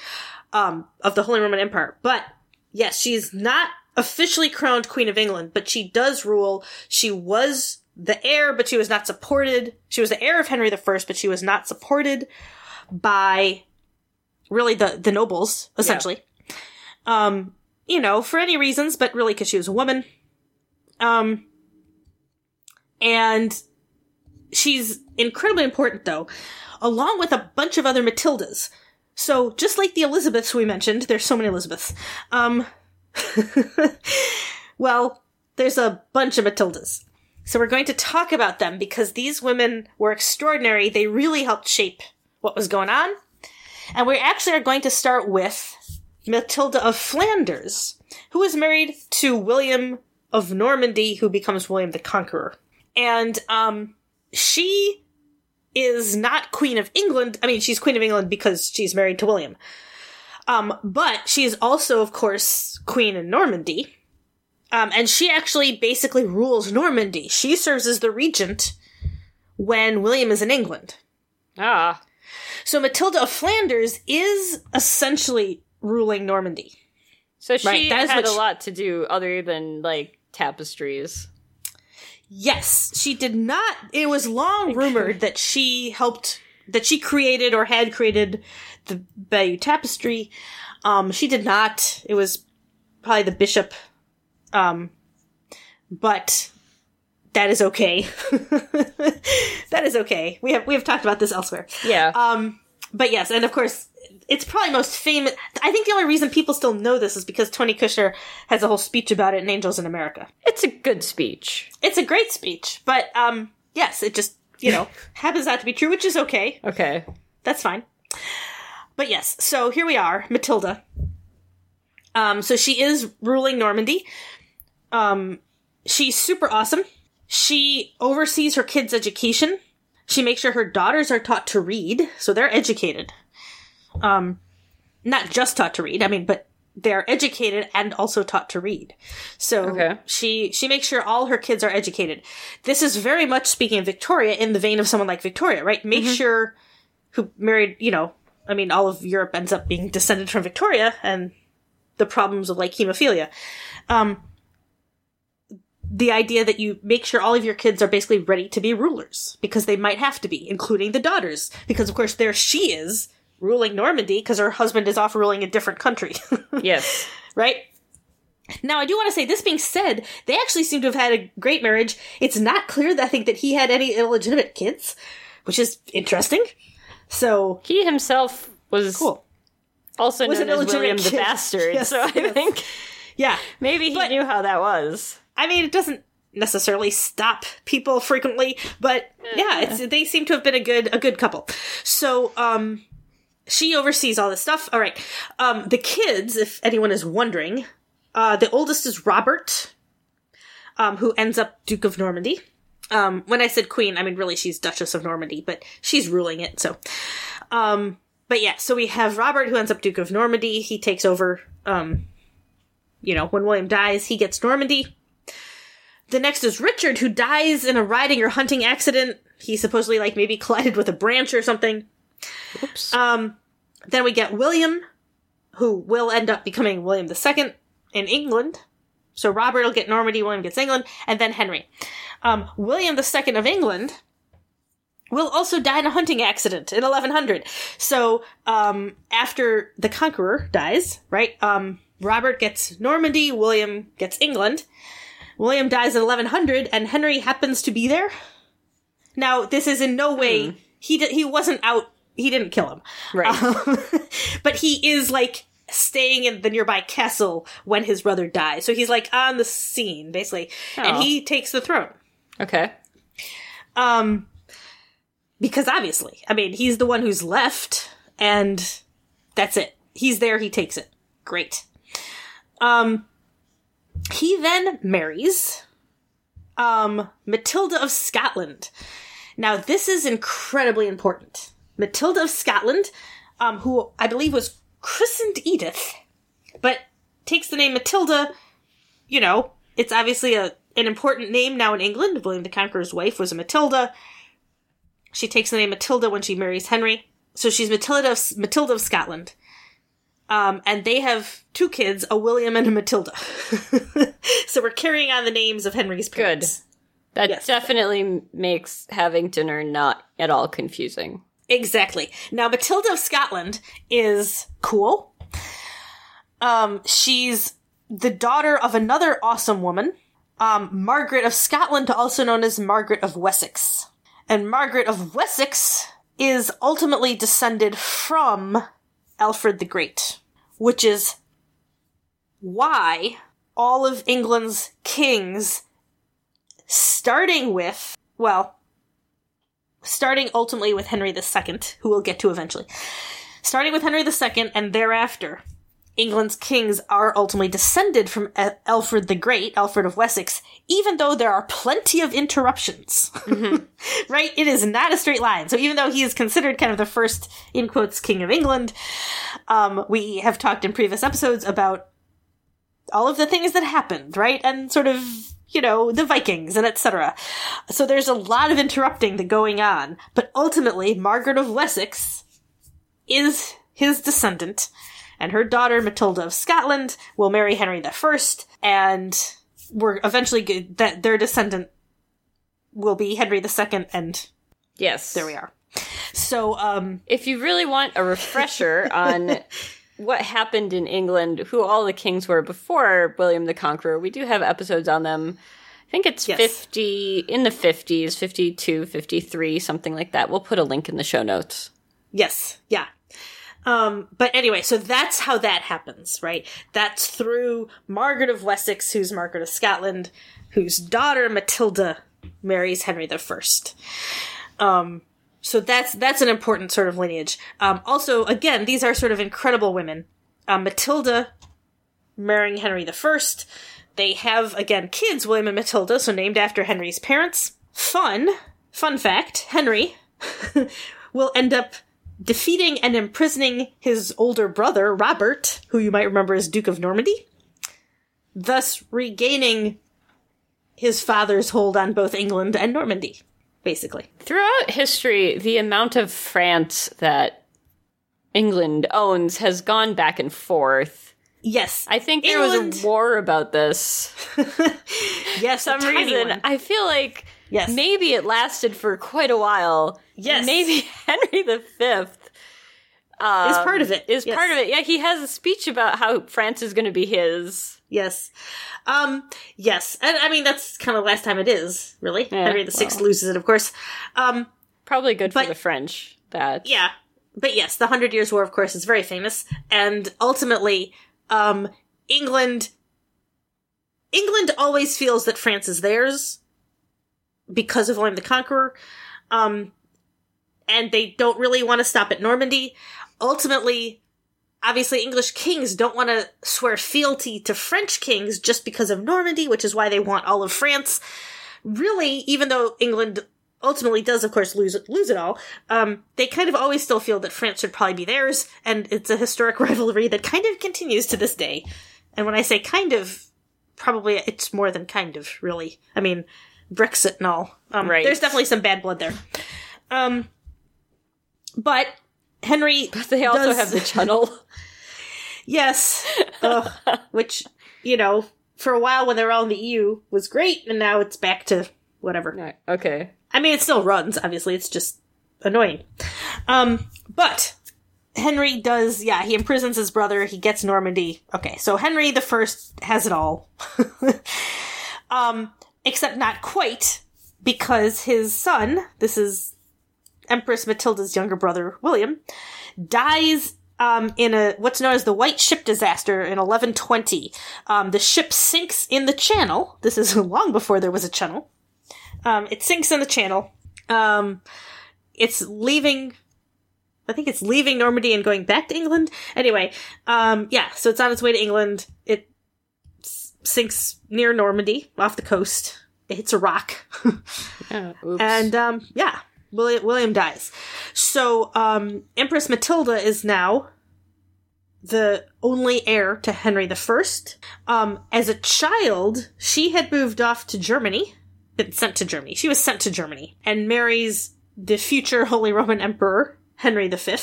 um, of the Holy Roman Empire. But yes, she's not officially crowned Queen of England, but she does rule. She was the heir, but she was not supported. She was the heir of Henry I, but she was not supported by really the the nobles, essentially. Um, you know, for any reasons, but really because she was a woman. Um, and she's incredibly important though, along with a bunch of other Matildas. So just like the Elizabeths we mentioned, there's so many Elizabeths. Um, well, there's a bunch of Matildas. So we're going to talk about them because these women were extraordinary. They really helped shape what was going on. And we actually are going to start with Matilda of Flanders, who was married to William of Normandy, who becomes William the Conqueror. And um, she is not Queen of England. I mean, she's Queen of England because she's married to William. Um, but she is also, of course, Queen in Normandy. Um, and she actually basically rules Normandy. She serves as the regent when William is in England. Ah. So Matilda of Flanders is essentially ruling Normandy. So she Right, that had a lot to do other than, like, tapestries. Yes, she did not. It was long rumored that she helped, that she created or had created the Bayeux Tapestry. Um, she did not. It was probably the bishop. Um, but that is okay. that is okay. We have we have talked about this elsewhere. Yeah. Um, but yes, and of course, it's probably most famous. I think the only reason people still know this is because Tony Kushner has a whole speech about it in Angels in America. it's a good speech. It's a great speech, but um, yes, it just you know happens not to be true, which is okay. Okay. That's fine. But yes, so here we are, Matilda. Um, so she is ruling Normandy. Um, she's super awesome. She oversees her kids' education. She makes sure her daughters are taught to read, so they're educated. Um, not just taught to read, I mean, but they're educated and also taught to read. So Okay. she she makes sure all her kids are educated. This is very much speaking of Victoria in the vein of someone like Victoria, right? Make sure who married, you know, I mean, all of Europe ends up being descended from Victoria and the problems of like hemophilia. Um, the idea that you make sure all of your kids are basically ready to be rulers because they might have to be, including the daughters, because of course there she is ruling Normandy because her husband is off ruling a different country, Yes. right? Now, I do want to say, this being said, they actually seem to have had a great marriage. It's not clear that I think that he had any illegitimate kids, which is interesting. So, He himself was cool. also Was known an as William the. Bastard, Yes, so I yes. think Yeah. maybe he But- knew how that was. I mean, it doesn't necessarily stop people frequently, but yeah, it's they seem to have been a good a good couple. So, um she oversees all this stuff. All right. Um the kids, if anyone is wondering, uh the oldest is Robert, um who ends up Duke of Normandy. Um, when I said queen, I mean really she's Duchess of Normandy, but she's ruling it. So, um, but yeah, so we have Robert who ends up Duke of Normandy. He takes over. Um, you know, when William dies, he gets Normandy. The next is Richard, who dies in a riding or hunting accident. He supposedly like maybe collided with a branch or something. Oops. Um, then we get William, who will end up becoming William II in England. So Robert will get Normandy, William gets England, and then Henry. Um, William II of England will also die in a hunting accident in 1100. So um, after the Conqueror dies, right? Um, Robert gets Normandy, William gets England. William dies in 1100, and Henry happens to be there. Now, this is in no way he di- he wasn't out. He didn't kill him, right. Um, but he is like staying in the nearby castle when his brother dies. So he's like on the scene basically, and Oh. he takes the throne. okay. Um, because obviously, I mean, he's the one who's left, and that's it. He's there. He takes it. Great. Um, he then marries, um, Matilda of Scotland. Now, this is incredibly important. Matilda of Scotland, um, who I believe was christened Edith, but takes the name Matilda. You know, it's obviously a an important name now in England. William the Conqueror's wife was a Matilda. She takes the name Matilda when she marries Henry. So she's Matilda of, Matilda of Scotland. Um, and they have two kids, a William and a Matilda. so we're carrying on the names of Henry's parents. That Yes. definitely makes having dinner not at all confusing. Exactly. Now, Matilda of Scotland is cool. Um, she's the daughter of another awesome woman, um, Margaret of Scotland, also known as Margaret of Wessex. And Margaret of Wessex is ultimately descended from Alfred the Great, which is why all of England's kings, starting with, well, starting ultimately with Henry II, who we'll get to eventually. Starting with Henry II and thereafter, England's kings are ultimately descended from Alfred the Great, Alfred of Wessex, even though there are plenty of interruptions. right? It is not a straight line. So even though he is considered kind of the first, in quotes, king of England, um, we have talked in previous episodes about all of the things that happened, right? And sort of, you know, the Vikings and etc. So there's a lot of interrupting that going on, but ultimately Margaret of Wessex is his descendant, and her daughter Matilda of Scotland will marry Henry I, and we're eventually g- that their descendant will be Henry II, and Yes. there we are. So, um, If you really want a refresher on what happened in England, who all the kings were before William the Conqueror, we do have episodes on them. I think it's Yes. 50 in the 50s, 52, 53, something like that. We'll put a link in the show notes. Yes, yeah. Um, but anyway, so that's how that happens, right? That's through Margaret of Wessex, who's Margaret of Scotland, whose daughter Matilda marries Henry the First. Um, so that's that's an important sort of lineage. Um, also, again, these are sort of incredible women. Um, Matilda marrying Henry First. They have again kids, William and Matilda, so named after Henry's parents. Fun, fun fact: Henry will end up defeating and imprisoning his older brother, Robert, who you might remember as Duke of Normandy, thus regaining his father's hold on both England and Normandy, basically. Throughout history, the amount of France that England owns has gone back and forth. Yes. I think there was a war about this. yes, some reason. one. I feel like Yes. maybe it lasted for quite a while. Yes. Maybe Henry the Fifth um, Is part of it. Is Yes. part of it. Yeah, he has a speech about how France is going to be his. Yes. Um, yes. And I mean, that's kind of the last time it is, really. Yeah, Henry the Sixth well. loses it, of course. Um, Probably good for But- the French. That yeah. But yes, the Hundred Years' War, of course, is very famous. And ultimately, um, England, England always feels that France is theirs because of William the Conqueror. Um, and they don't really want to stop at Normandy. Ultimately, obviously, English kings don't want to swear fealty to French kings just because of Normandy, which is why they want all of France. really, even though England ultimately does, of course, lose lose it all, um, they kind of always still feel that France should probably be theirs, and it's a historic rivalry that kind of continues to this day. And when I say kind of, probably it's more than kind of, really. I mean, Brexit and all. Um, Right. There's definitely some bad blood there. Um, but Henry. But they also does- have the channel. Yes. Ugh. Which, you know, for a while when they were all in the EU was great, and now it's back to whatever. Okay. I mean, it still runs, obviously, it's just annoying. Um, but Henry does, yeah, he imprisons his brother, he gets Normandy. Okay, so Henry the First has it all. um, except not quite, because his son, this is Empress Matilda's younger brother, William, dies um, in a what's known as the White Ship disaster in 1120. Um, the ship sinks in the Channel. This is long before there was a channel. Um, it sinks in the Channel. Um, it's leaving. I think it's leaving Normandy and going back to England. Anyway, um, yeah. So it's on its way to England. It s- sinks near Normandy, off the coast. It hits a rock. Oh, oops. And um, yeah, William, William dies. So um, Empress Matilda is now the only heir to Henry I. Um, as a child, she had moved off to Germany, been sent to Germany. She was sent to Germany and marries the future Holy Roman Emperor Henry V.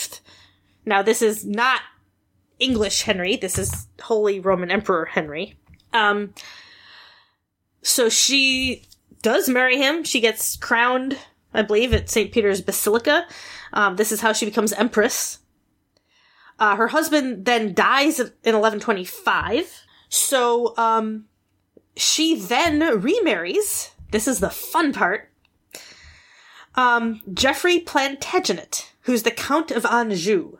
Now, this is not English Henry. This is Holy Roman Emperor Henry. Um, so she does marry him. She gets crowned, I believe, at St. Peter's Basilica. Um, this is how she becomes empress. Uh, her husband then dies in 1125. So um, she then remarries. This is the fun part. Um, Geoffrey Plantagenet, who's the Count of Anjou.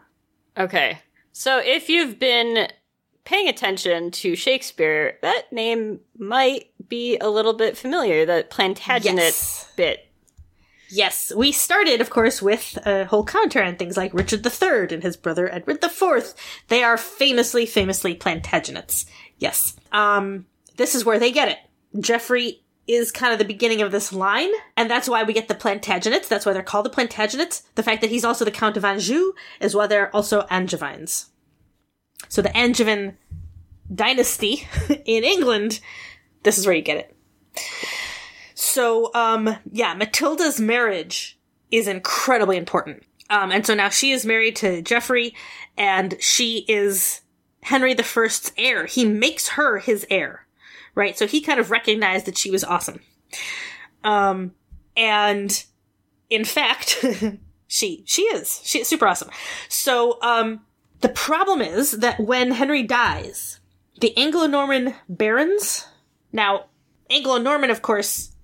Okay. So if you've been paying attention to Shakespeare, that name might be a little bit familiar, that Plantagenet Yes. bit. Yes, we started, of course, with a whole counter on things like Richard III and his brother Edward IV. They are famously, famously Plantagenets. Yes. Um, this is where they get it. Geoffrey is kind of the beginning of this line, and that's why we get the Plantagenets. That's why they're called the Plantagenets. The fact that he's also the Count of Anjou is why they're also Angevins. So the Angevin dynasty in England, this is where you get it. So, um, yeah, Matilda's marriage is incredibly important. Um, and so now she is married to Geoffrey, and she is Henry the First's heir. He makes her his heir, right? So he kind of recognized that she was awesome. Um, and in fact, she she is she is super awesome. So, um, the problem is that when Henry dies, the Anglo-Norman barons. Now, Anglo-Norman, of course,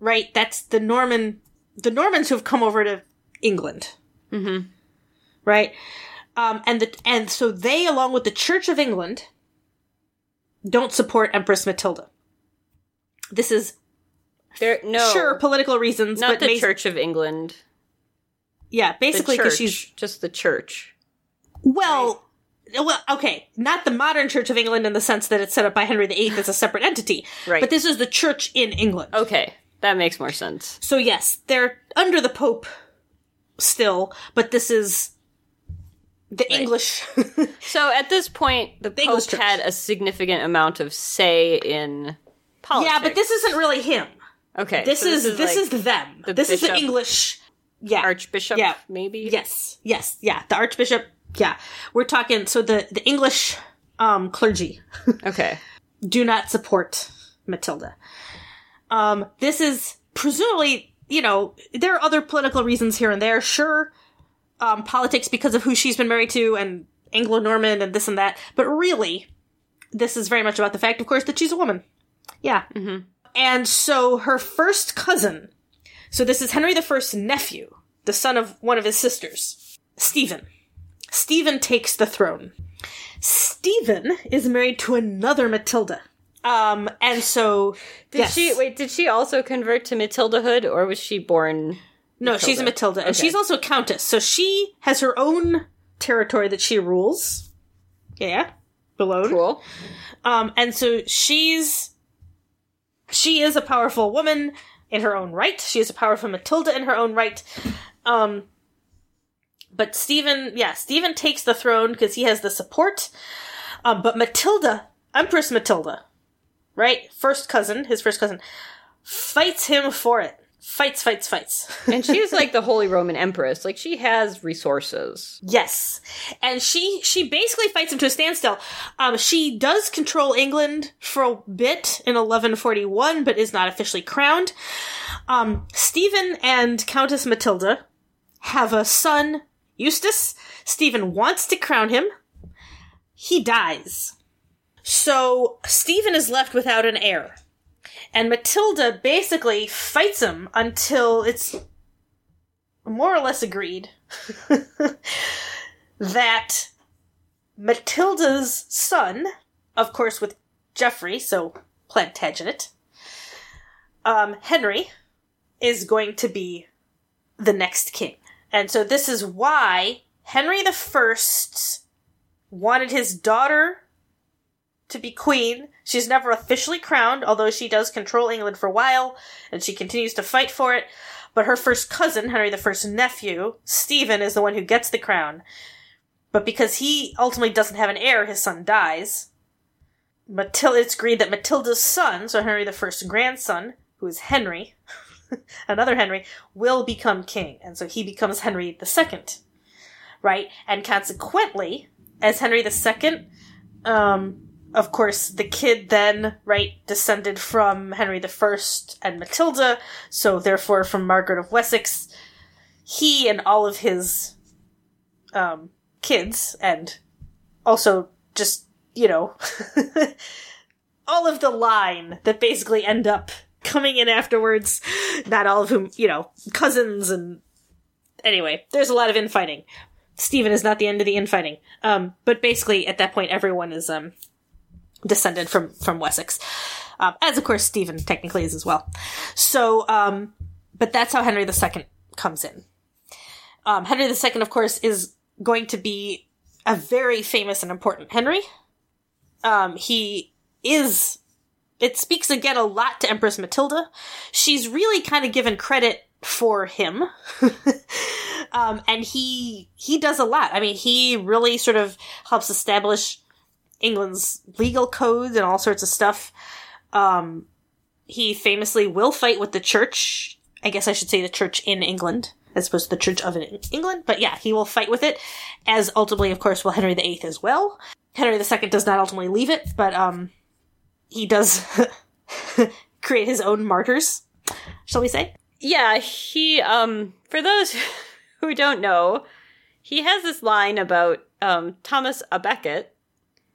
right? That's the Norman, the Normans who have come over to England, Mm-hmm. right? Um, and the and so they, along with the Church of England, don't support Empress Matilda. This is There, no. sure political reasons, Not but the Church of England. Yeah, basically because she's just the church. well. Well, okay, not the modern Church of England in the sense that it's set up by Henry VIII as a separate entity, Right. but this is the church in England. Okay, that makes more sense. So yes, they're under the Pope still, but this is the English. So at this point, the The Pope church. had a significant amount of say in politics. yeah, but this isn't really him. okay. This so is this like is them. the this is the. English. Yeah. Archbishop. Yeah. maybe. Yes. Yes. Yeah. The Archbishop. Yeah. We're talking. So the the English um clergy Okay. do not support Matilda. Um, this is presumably, you know, there are other political reasons here and there. Sure, um, politics because of who she's been married to and Anglo-Norman and this and that. But really, this is very much about the fact, of course, that she's a woman. Yeah. Mm-hmm. And so her first cousin, so this is Henry I's nephew, the son of one of his sisters, Stephen. Stephen takes the throne. Stephen is married to another Matilda. Um, and so Did yes. she wait? Did she also convert to Matildahood, or was she born? No, she's a Matilda, and she's also a countess. So she has her own territory that she rules. Yeah, below. Cool. Um, and so she's she is a powerful woman. in her own right. She is a powerful Matilda in her own right. Um, but Stephen, yeah, Stephen takes the throne because he has the support. Um, but Matilda, Empress Matilda, right, first cousin, his first cousin, fights him for it. Fights, fights, fights. and she's like the Holy Roman Empress. Like she has resources. Yes, and she she basically fights him to a standstill. Um, she does control England for a bit in 1141, but is not officially crowned. Um, Stephen and Countess Matilda have a son, Eustace. Stephen wants to crown him. He dies. So Stephen is left without an heir. And Matilda basically fights him until it's more or less agreed that Matilda's son, of course, with Geoffrey, so Plantagenet, um, Henry, is going to be the next king. And so this is why Henry the First wanted his daughter to be queen. She's never officially crowned, although she does control England for a while, and she continues to fight for it. But her first cousin, Henry I's nephew, Stephen, is the one who gets the crown. But because he ultimately doesn't have an heir, his son dies. Matilda, it's agreed that Matilda's son, so Henry I's grandson, who is Henry, another Henry, will become king. And so he becomes Henry II. Right? And consequently, as Henry II, um, of course, the kid then, right, descended from Henry I and Matilda, so therefore from Margaret of Wessex. He and all of his um, kids, and also just, you know, all of the line that basically end up coming in afterwards, not all of whom, you know, cousins and. Anyway, there's a lot of infighting. Stephen is not the end of the infighting. Um, but basically, at that point, everyone is um, descended from from Wessex, um, as of course Stephen technically is as well. So, um, but that's how Henry II comes in. Um, Henry II, of course, is going to be a very famous and important Henry. Um, he is. It speaks again a lot to Empress Matilda. She's really kind of given credit for him. um, and he he does a lot. I mean, he really sort of helps establish England's legal codes and all sorts of stuff. Um, he famously will fight with the church. I guess I should say the church in England, as opposed to the church of England. But yeah, he will fight with it, as ultimately, of course, will Henry VIII as well. Henry II does not ultimately leave it, but um, he does create his own martyrs, shall we say? Yeah, he um for those who don't know, he has this line about um Thomas a Becket,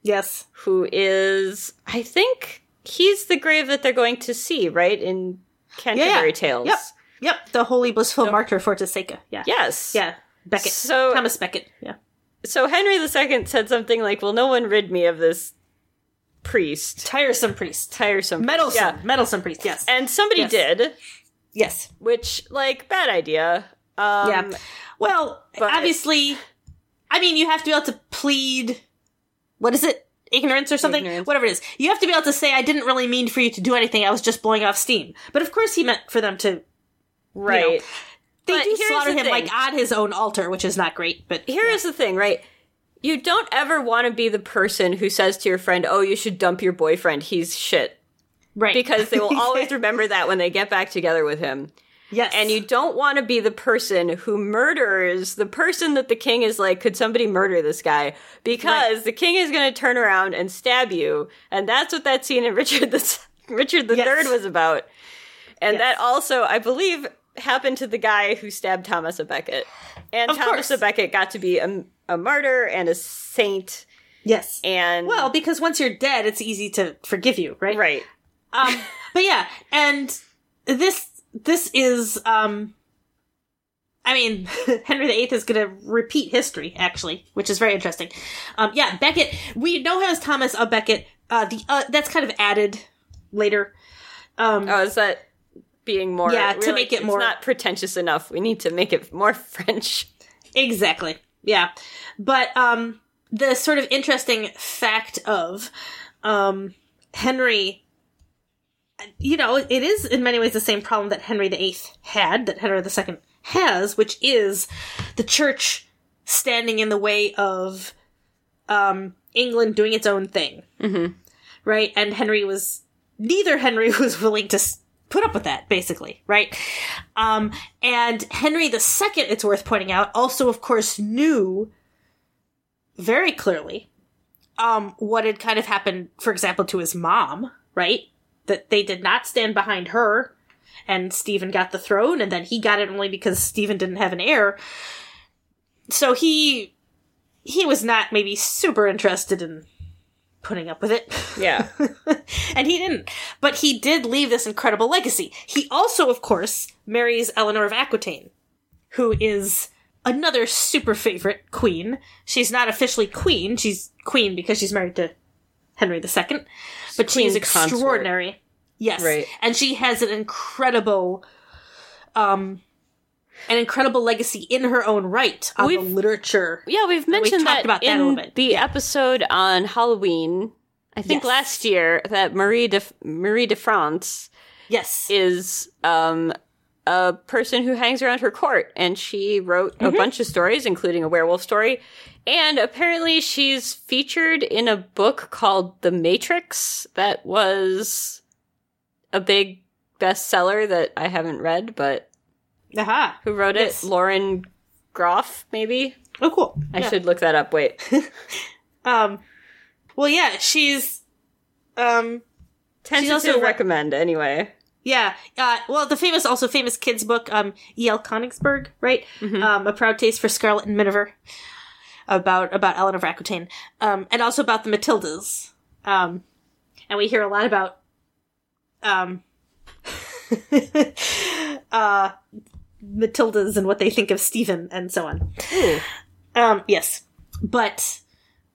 Yes. who is, I think he's the grave that they're going to see, right? In Canterbury Tales. Yep. Yep. The holy blissful martyr for Forsaca. Yeah. Yes. Yeah. Becket. So- Thomas Becket. Yeah. So Henry II said something like, Will no one rid me of this priest? Tiresome priest. Tiresome. priest." Meddlesome. Yeah. Meddlesome priest. Yes. And somebody Yes. did, yes. which, like, bad idea. Um, yeah. Well, but- obviously, I mean, you have to be able to plead. What is it? Ignorance or something? Ignorance. Whatever it is. You have to be able to say, I didn't really mean for you to do anything. I was just blowing off steam. But of course, he meant for them to. Right. They But do slaughter the him thing. like on his own altar, which is not great. But Here is the thing, right? You don't ever want to be the person who says to your friend, "Oh, you should dump your boyfriend. He's shit." right Because they will always remember that when they get back together with him. Yes, And you don't want to be the person who murders the person that the king is like, could somebody murder this guy? Because the king is going to turn around and stab you. And that's what that scene in Richard the Richard the Yes. Third was about. And Yes. that also, I believe, happened to the guy who stabbed Thomas a Becket. And Of Thomas course. a Becket got to be a, a martyr and a saint. yes. And Well, because once you're dead, it's easy to forgive you, right? right. Um, but yeah, and this this is um I mean, Henry VIII is going to repeat history, actually, which is very interesting. Um, yeah, Becket. We know him as Thomas a Becket. Uh, the uh, that's kind of added later. Um, Oh, is that being more? Yeah, to make it it's more- not pretentious enough. We need to make it more French. Exactly. Yeah. But um the sort of interesting fact of um Henry you know, it is in many ways the same problem that Henry VIII had, that Henry II has, which is the church standing in the way of um, England doing its own thing. Mm-hmm. Right? And Henry was, neither Henry was willing to put up with that, basically, right? Um, and Henry II, it's worth pointing out, also, of course, knew very clearly um, what had kind of happened, for example, to his mom, right? That they did not stand behind her, and Stephen got the throne, and then he got it only because Stephen didn't have an heir. So he he was not maybe super interested in putting up with it. Yeah. and he didn't. But he did leave this incredible legacy. He also, of course, marries Eleanor of Aquitaine, who is another super favorite queen. She's not officially queen. She's queen because she's married to Henry II. But Queen she's consort. extraordinary. Yes. Right. And she has an incredible um an incredible legacy in her own right on the We've- literature. Yeah, we've mentioned talked that, about that a in the episode on Halloween. I think Yes. last year that Marie de Marie de France Yes. is um, a person who hangs around her court, and she wrote Mm-hmm. a bunch of stories, including a werewolf story. And apparently, she's featured in a book called The Matrix that was a big bestseller that I haven't read, but Aha. who wrote Yes. it? Lauren Groff, maybe. Oh cool. I Yeah. should look that up. Wait. Um well yeah, she's um Tentative also- recommend anyway. Yeah. Uh, well, the famous, also famous kids book, um, E.L. Konigsburg, right? Um, A Proud Taste for Scarlet and Miniver, about, about Eleanor of Aquitaine. Um, and also about the Matildas. Um, and we hear a lot about, um, uh, Matildas and what they think of Stephen and so on. Um, yes. But,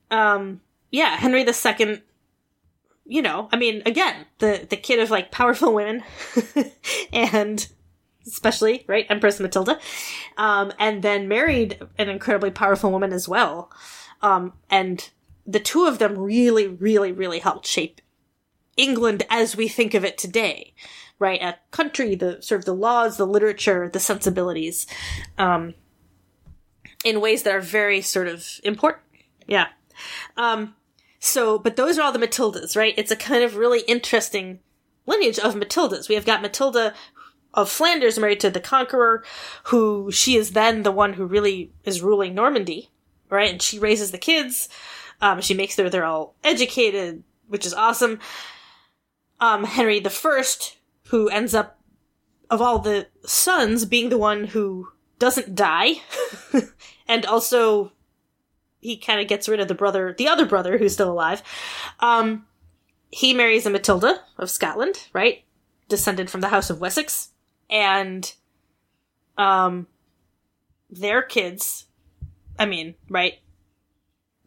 um, yeah, Henry II you know, I mean, again, the the kid of like powerful women, and especially right Empress Matilda, um, and then married an incredibly powerful woman as well, um, and the two of them really, really, really helped shape England as we think of it today, right? A country, the sort of the laws, the literature, the sensibilities, um, in ways that are very sort of important. Yeah. Um, so, but those are all the Matildas, right? It's a kind of really interesting lineage of Matildas. We have got Matilda of Flanders married to the Conqueror, who she is then the one who really is ruling Normandy, right? And she raises the kids. Um, she makes sure they're all educated, which is awesome. Um, Henry the First, who ends up, of all the sons, being the one who doesn't die, and also he kind of gets rid of the brother, the other brother who's still alive. Um, he marries a Matilda of Scotland, right? Descended from the House of Wessex, and um, their kids. I mean, right?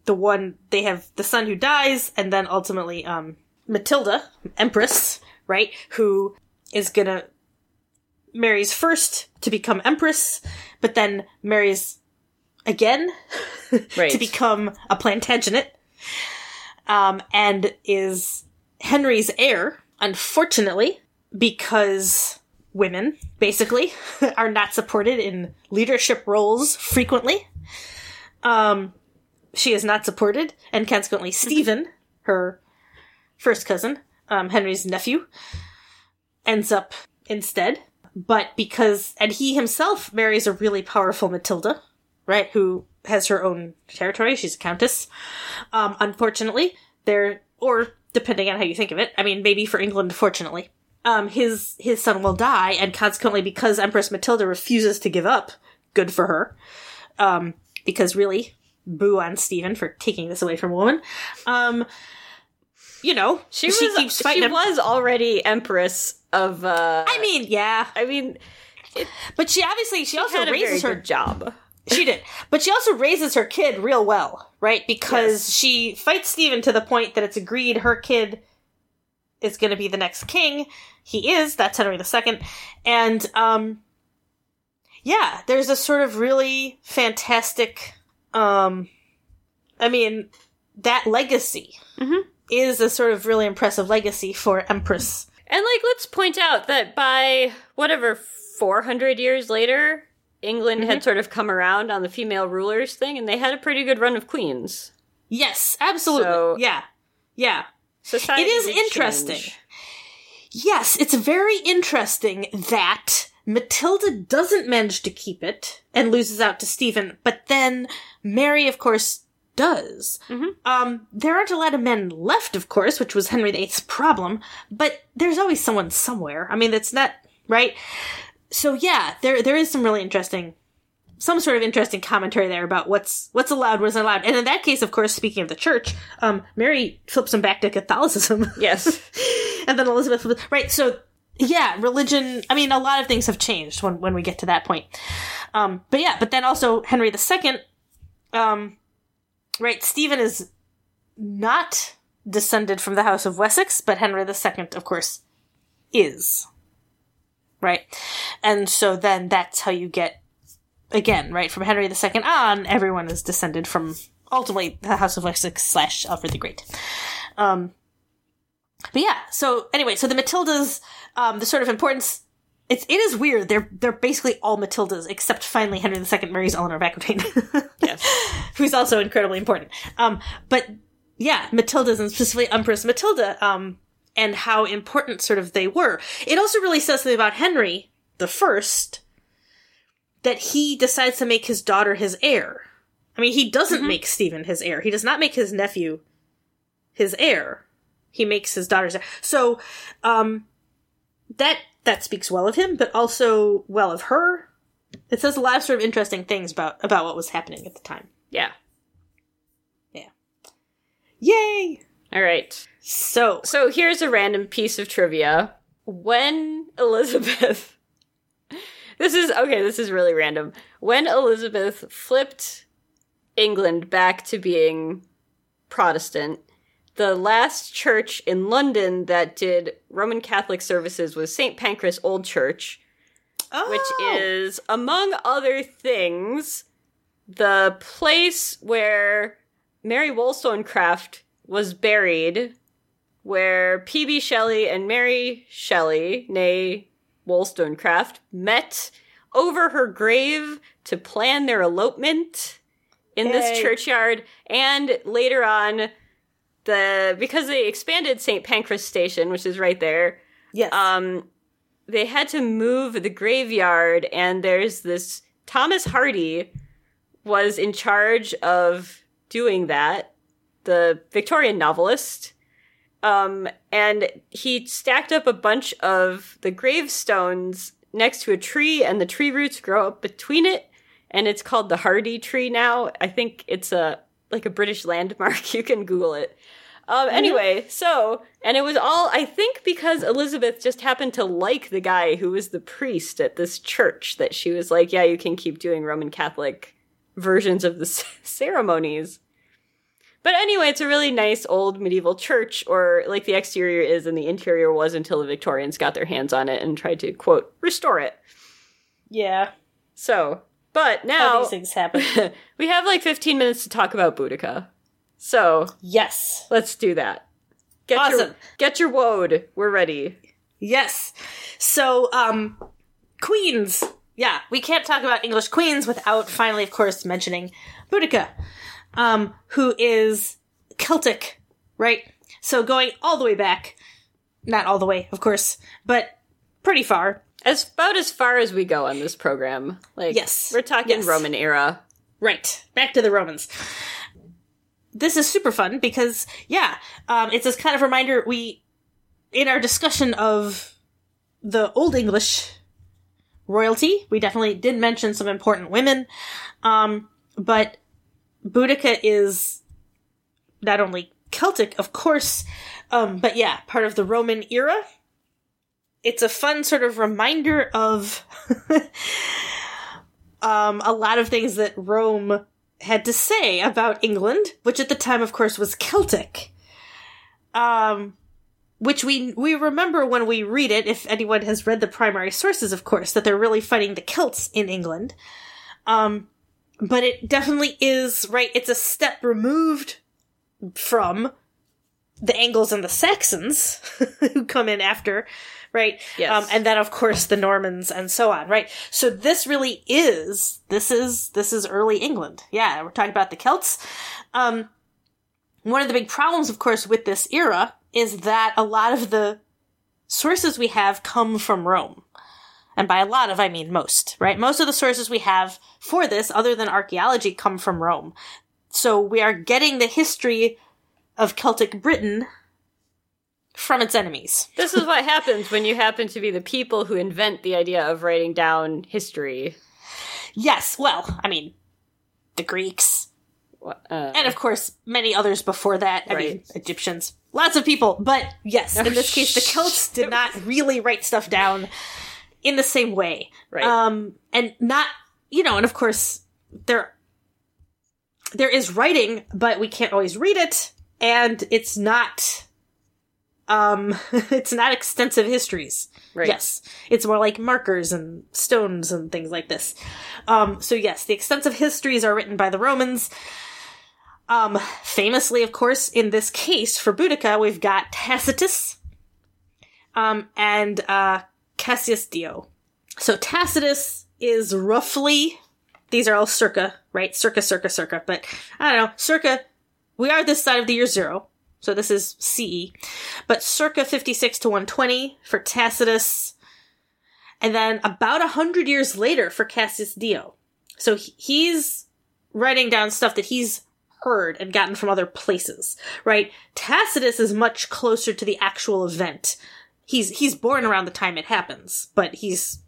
The one they have the son who dies, and then ultimately, um, Matilda, Empress, right? Who is gonna marries first to become Empress, but then marries again Right. to become a Plantagenet, um, and is Henry's heir, unfortunately, because women, basically, are not supported in leadership roles frequently. Um, she is not supported, and consequently, Stephen, her first cousin, um, Henry's nephew, ends up instead. But because, and he himself marries a really powerful Matilda, right, who has her own territory. She's a countess. Um, unfortunately, there, or depending on how you think of it, I mean, maybe for England, fortunately, um, his his son will die, and consequently, because Empress Matilda refuses to give up, good for her. Um, because really, boo on Stephen for taking this away from a woman. Um, you know, She, was keeps fighting. she him. was already empress of uh I mean, yeah, I mean but she obviously she, also had a very raises her job. She did. But she also raises her kid real well, right? Because Yes. she fights Stephen to the point that it's agreed her kid is going to be the next king. He is. That's Henry II. And, um, yeah, there's a sort of really fantastic, um, I mean, that legacy Mhm. is a sort of really impressive legacy for Empress. And like, let's point out that by whatever 400 years later, England Mm-hmm. had sort of come around on the female rulers thing, and they had a pretty good run of queens. Yes, absolutely. So- yeah. Yeah. Society It is interesting. change. Yes, it's very interesting that Matilda doesn't manage to keep it and loses out to Stephen, but then Mary, of course, does. Um, there aren't a lot of men left, of course, which was Henry VIII's problem, but there's always someone somewhere. I mean, that's not, right? So yeah, there, there is some really interesting, some sort of interesting commentary there about what's, what's allowed, what's allowed. And in that case, of course, speaking of the church, um, Mary flips him back to Catholicism. Yes. and then Elizabeth right. So yeah, religion. I mean, a lot of things have changed when when we get to that point. Um, but yeah, but then also Henry II. Um, right, Stephen is not descended from the House of Wessex, but Henry II, of course, is. Right, and so then that's how you get again right from Henry II on. Everyone is descended from ultimately the House of Wessex slash Alfred the Great. Um, but yeah, so anyway, so the Matildas, um, the sort of importance. It's it is weird. They're they're basically all Matildas except finally Henry II marries Eleanor of Aquitaine, Yes. who's also incredibly important. Um, but yeah, Matildas and specifically Empress Matilda, um, and how important sort of they were. It also really says something about Henry the First that he decides to make his daughter his heir. I mean, he doesn't make Stephen his heir. He does not make his nephew his heir. He makes his daughter's heir. So, um, that that speaks well of him, but also well of her. It says a lot of sort of interesting things about about what was happening at the time. Yeah. Yeah. Yay! All right. So, So here's a random piece of trivia. When Elizabeth. This is. Okay, this is really random. When Elizabeth flipped England back to being Protestant, the last church in London that did Roman Catholic services was St. Pancras Old Church, oh, which is, among other things, the place where Mary Wollstonecraft was buried, where P.B. Shelley and Mary Shelley, nay Wollstonecraft, met over her grave to plan their elopement in this churchyard, and later on, the because they expanded St. Pancras Station, which is right there, yes, um they had to move the graveyard and there's this Thomas Hardy was in charge of doing that the Victorian novelist um and he stacked up a bunch of the gravestones next to a tree and the tree roots grow up between it and it's called the Hardy tree now. I think it's a like a British landmark. You can google it. Um, anyway, so, and it was all, I think, because Elizabeth just happened to like the guy who was the priest at this church that she was like, yeah, you can keep doing Roman Catholic versions of the c- ceremonies. But anyway, it's a really nice old medieval church, or like the exterior is and the interior was until the Victorians got their hands on it and tried to, quote, restore it. yeah. So, but now these things happen. we have like 15 minutes to talk about Boudica. So, yes, Let's do that. Get your Awesome. get your woad. We're ready. yes. So, um, queens. Yeah, we can't talk about English queens without finally, of course, mentioning Boudica, um, who is Celtic, right? So going all the way back, not all the way, of course, but pretty far. As about as far as we go on this program. Like Yes. we're talking Yes. Roman era. Right. Back to the Romans. This is super fun because, yeah, um, it's this kind of reminder we, in our discussion of the Old English royalty, we definitely did mention some important women. Um, but Boudica is not only Celtic, of course, um, but yeah, part of the Roman era. It's a fun sort of reminder of um, a lot of things that Rome had to say about England, which at the time, of course, was Celtic. Um, which we we remember when we read it, if anyone has read the primary sources, of course, that they're really fighting the Celts in England. Um, but it definitely is right. It's a step removed from the Angles and the Saxons who come in after, right? Yes. Um, and then of course the Normans and so on, right? So this really is this is this is early England. Yeah, we're talking about the Celts. Um, one of the big problems, of course, with this era is that a lot of the sources we have come from Rome. And by a lot of, I mean most, right? Most of the sources we have for this, other than archaeology, come from Rome. So we are getting the history of Celtic Britain from its enemies. This is what happens when you happen to be the people who invent the idea of writing down history. Yes, well, I mean, the Greeks, Uh, and of course, many others before that. I mean, Right. Egyptians. Lots of people. But yes, in this case, the Celts did not really write stuff down in the same way. Right. Um, and not, you know, and of course, there, there is writing, but we can't always read it, and it's not, um, it's not extensive histories. right. Yes. It's more like markers and stones and things like this. Um, so yes, the extensive histories are written by the Romans. Um, famously, of course, in this case for Boudica, we've got Tacitus, um, and, uh, Cassius Dio. So Tacitus is roughly, these are all circa, right? Circa, circa, circa, but I don't know, circa, we are this side of the year zero. So this is CE but circa 56 to 120 for Tacitus, and then about a hundred years later for Cassius Dio. So he's writing down stuff that he's heard and gotten from other places, right? Tacitus is much closer to the actual event. He's he's born around the time it happens, but he's,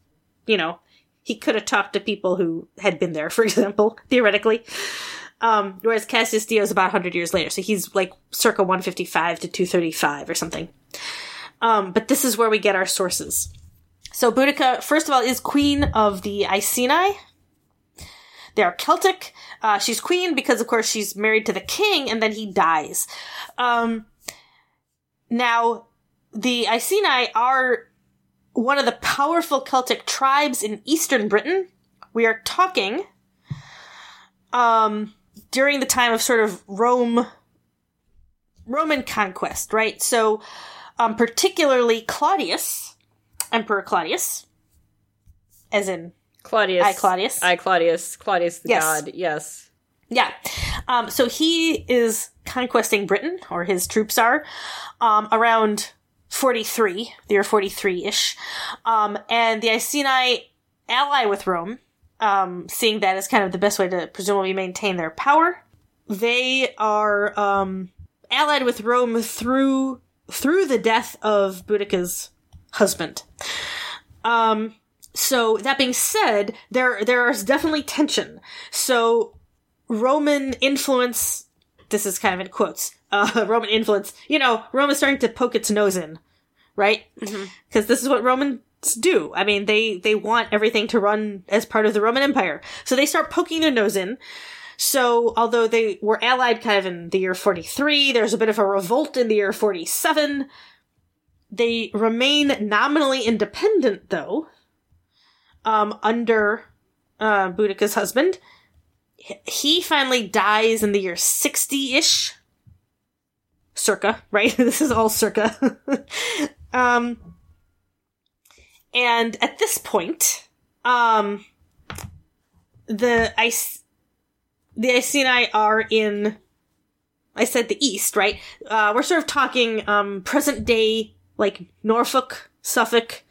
you know, he could have talked to people who had been there, for example, theoretically. Um, whereas Cassius Dio is about 100 years later, so he's like circa 155 to 235 or something. Um, but this is where we get our sources. So Boudica, first of all, is queen of the Iceni. They are Celtic. Uh, she's queen because, of course, she's married to the king, and then he dies. Um, now, the Iceni are one of the powerful Celtic tribes in eastern Britain. We are talking um, during the time of sort of Rome, Roman conquest, right? So, um, particularly Claudius, Emperor Claudius, as in, Claudius. I, Claudius. I, Claudius. Claudius the Yes. god. Yes. yeah. Um, so he is conquesting Britain, or his troops are, um, around 43, the year 43-ish. Um, and the Iceni ally with Rome, um, seeing that as kind of the best way to presumably maintain their power. They are, um, allied with Rome through, through the death of Boudica's husband. Um, so that being said, there, there is definitely tension. So Roman influence, this is kind of in quotes, uh, Roman influence, you know, Rome is starting to poke its nose in, right? Because this is what Romans do. I mean, they, they want everything to run as part of the Roman Empire. So they start poking their nose in. So, although they were allied kind of in the year 43, there's a bit of a revolt in the year 47. They remain nominally independent, though, um, under uh, Boudica's husband he finally dies in the year 60-ish circa right? This is all circa. Um and at this point um the ice the Iceni are in I said the east, right? Uh, we're sort of talking um, present day, like Norfolk, Suffolk,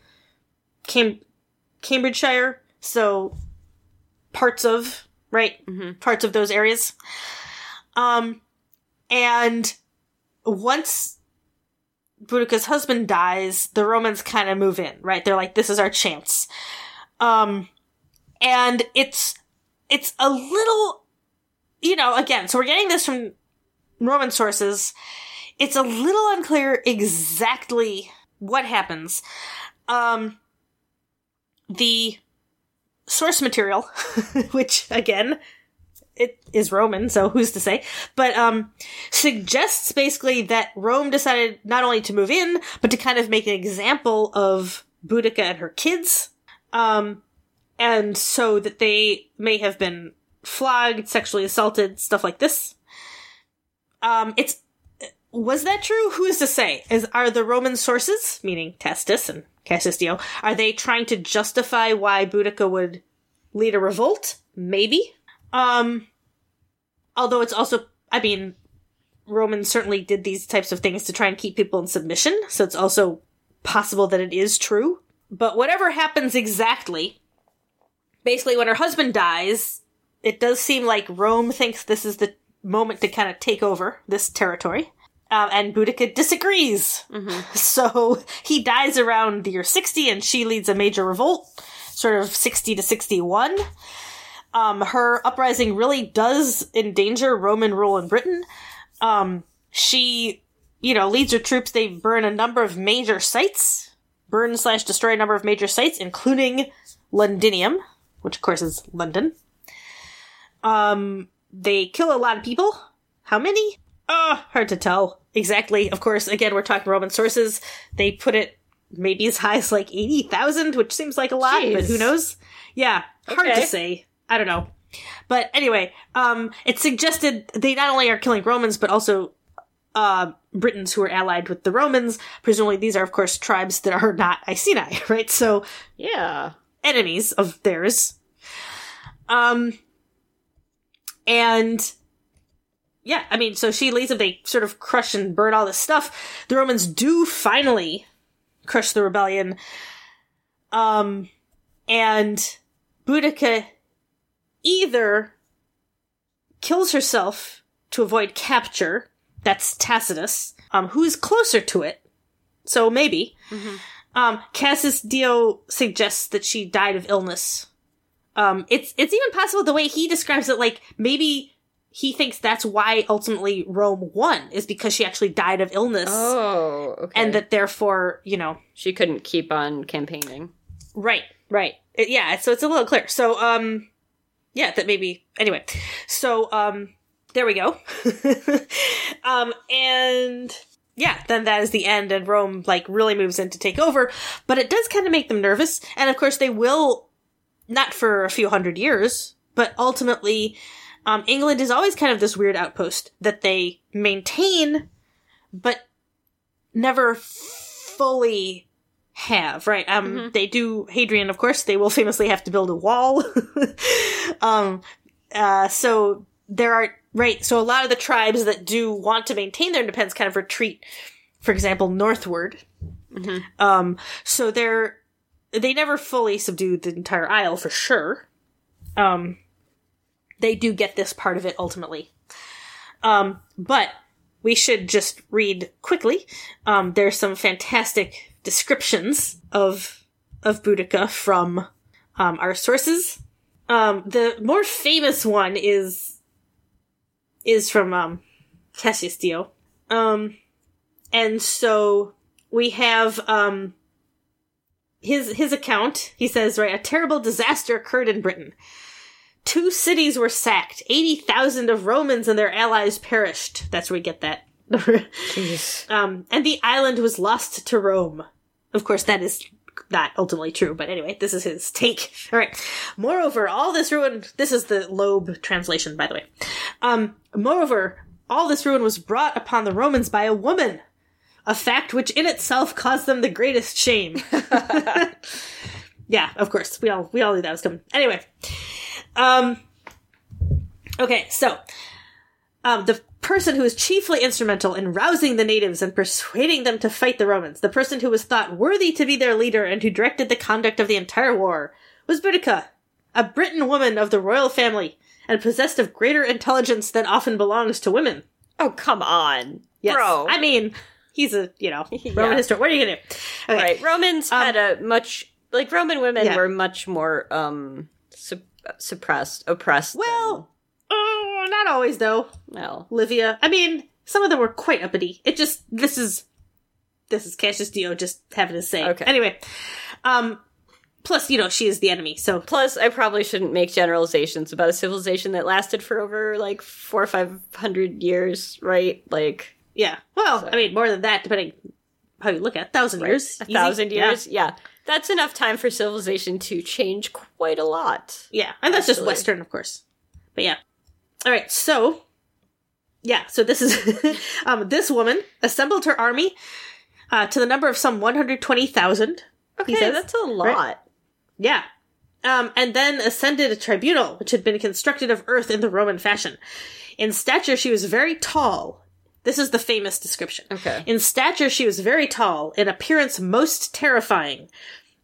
Cam- Cambridgeshire, so parts of right parts of those areas. Um, and once Boudica's husband dies, the Romans kind of move in, right? They're like, this is our chance. Um, and it's, it's a little, you know, again, so we're getting this from Roman sources. It's a little unclear exactly what happens. Um, the source material, which again, it is Roman, so who's to say? But um, suggests basically that Rome decided not only to move in, but to kind of make an example of Boudica and her kids. Um, and so that they may have been flogged, sexually assaulted, stuff like this. Um, it's was that true? Who is to say? Is are the Roman sources, meaning Tacitus and Cassius Dio, are they trying to justify why Boudica would lead a revolt? Maybe. Um although it's also I mean Romans certainly did these types of things to try and keep people in submission, so it's also possible that it is true. But whatever happens exactly, basically when her husband dies, it does seem like Rome thinks this is the moment to kind of take over this territory. Um, and Boudica disagrees. So he dies around the year 60 and she leads a major revolt, sort of 60 to 61. Um, her uprising really does endanger Roman rule in Britain. Um, she, you know, leads her troops. They burn a number of major sites, burn slash destroy a number of major sites, including Londinium, which of course is London. Um, they kill a lot of people. How many? Uh, hard to tell exactly. Of course, again, we're talking Roman sources. They put it maybe as high as like 80,000, which seems like a lot, but who knows? Yeah, hard Okay. to say. I don't know. But anyway, um, it suggested they not only are killing Romans, but also uh, Britons who are allied with the Romans. Presumably, these are, of course, tribes that are not Iceni, right? So, Yeah. enemies of theirs. Um, and yeah, I mean, so she leads them. They sort of crush and burn all this stuff. The Romans do finally crush the rebellion. Um, and Boudica either kills herself to avoid capture. That's Tacitus, um, who's closer to it. So maybe. Um, Cassius Dio suggests that she died of illness. Um, it's it's even possible the way he describes it, like maybe he thinks that's why ultimately Rome won is because she actually died of illness, Oh, okay. and that therefore, you know, she couldn't keep on campaigning. right, right, It- yeah. So it's a little clear. So, um, yeah, that maybe anyway. So, um, there we go. um, and yeah, then that is the end, and Rome like really moves in to take over. But it does kind of make them nervous, and of course they will, not for a few hundred years, but ultimately, um, England is always kind of this weird outpost that they maintain, but never fully have. Right? Um, they do Hadrian, of course. They will famously have to build a wall. um, uh, so there are right. So a lot of the tribes that do want to maintain their independence kind of retreat, for example, northward. Um, so they're they never fully subdued the entire isle for sure. Um, they do get this part of it ultimately. Um, but we should just read quickly. Um, there's some fantastic descriptions of of Boudica from um, our sources. Um, the more famous one is is from um, Cassius Dio. Um, and so we have um, his his account. He says, right, a terrible disaster occurred in Britain. Two cities were sacked. Eighty thousand of Romans and their allies perished. That's where we get that. um, and the island was lost to Rome. Of course, that is not ultimately true, but anyway, this is his take. All right. Moreover, all this ruin. This is the Loeb translation, by the way. Um, moreover, all this ruin was brought upon the Romans by a woman, a fact which in itself caused them the greatest shame. yeah, of course, we all we all knew that was coming. Anyway, um, okay, so um, the person who was chiefly instrumental in rousing the natives and persuading them to fight the Romans, the person who was thought worthy to be their leader and who directed the conduct of the entire war, was Boudica, a Briton woman of the royal family and possessed of greater intelligence than often belongs to women. Oh, come on. Yes. Bro. I mean, he's a, you know, Yeah. Roman historian. What are you going to do? Okay. Right. Romans had a much like Roman women Yeah. were much more um suppressed, oppressed. Well, oh, not always, though. well, Livia. I mean, some of them were quite uppity. It just, this is, this is Cassius Dio just having his say. Okay. Anyway, um, plus, you know, she is the enemy, so. plus I probably shouldn't make generalizations about a civilization that lasted for over like four or five hundred years, right? Like Yeah. Well, So- I mean, more than that, depending how you look at it. Thousand years. a Easy. thousand Yeah. years. Yeah. That's enough time for civilization to change quite a lot. Yeah, and that's just Western, of course. But yeah. All right, so yeah, so this is um, this woman assembled her army uh, to the number of some 120,000. Okay, says, that's a lot. right? Yeah. Um, and then ascended a tribunal, which had been constructed of earth in the Roman fashion. In stature, she was very tall. This is the famous description. Okay. In stature, she was very tall, in appearance most terrifying,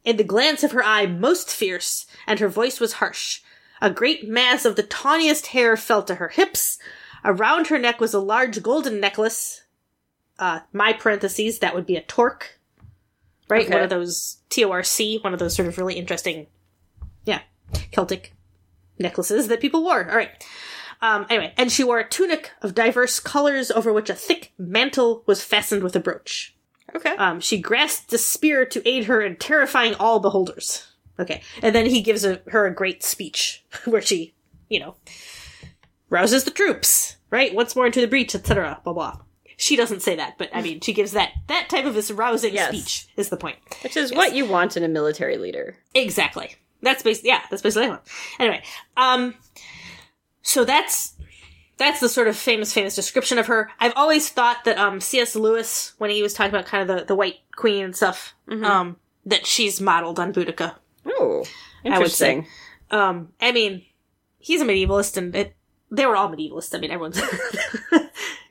in the glance of her eye most fierce, and her voice was harsh. A great mass of the tawniest hair fell to her hips. Around her neck was a large golden necklace. Uh, my parentheses, that would be a torc. Right? Okay. One of those TORC, one of those sort of really interesting, yeah, Celtic necklaces that people wore. All right. Um, anyway, and she wore a tunic of diverse colors over which a thick mantle was fastened with a brooch. Okay. Um, she grasped a spear to aid her in terrifying all beholders. Okay, and then he gives a, her a great speech where she, you know, rouses the troops, right? Once more into the breach, etc. Blah blah. She doesn't say that, but I mean, she gives that that type of this rousing Yes. speech is the point. Which is what you want in a military leader. Exactly. That's basically yeah. That's basically what I want. Anyway, um, so that's that's the sort of famous famous description of her. I've always thought that um C.S. Lewis, when he was talking about kind of the the White Queen and stuff, um, that she's modeled on Boudica. Oh, I would say. interesting. Um, I mean, he's a medievalist, and it, they were all medievalists. I mean, everyone's.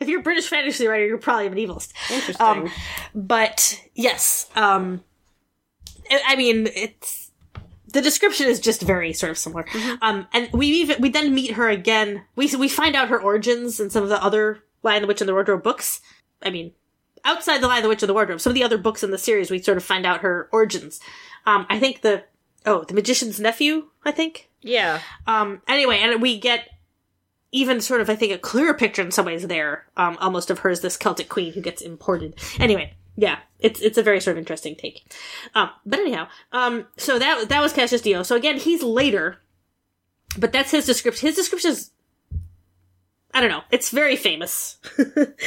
if you're a British fantasy writer, you're probably a medievalist. Interesting. Um, but yes, um, I I mean, it's the description is just very sort of similar. Um, and we even we then meet her again. We we find out her origins in some of the other Lion, the Witch, and the Wardrobe books. I mean, outside the Lion, the Witch, and the Wardrobe, some of the other books in the series, we sort of find out her origins. Um, I think the oh, the Magician's Nephew. I think yeah. um, anyway, and we get even sort of, I think, a clearer picture in some ways there, um, almost of her as this Celtic queen who gets imported. Anyway, yeah, it's it's a very sort of interesting take. Um, but anyhow, um, so that that was Cassius Dio. So again, he's later, but that's his description. His description is, I don't know, it's very famous.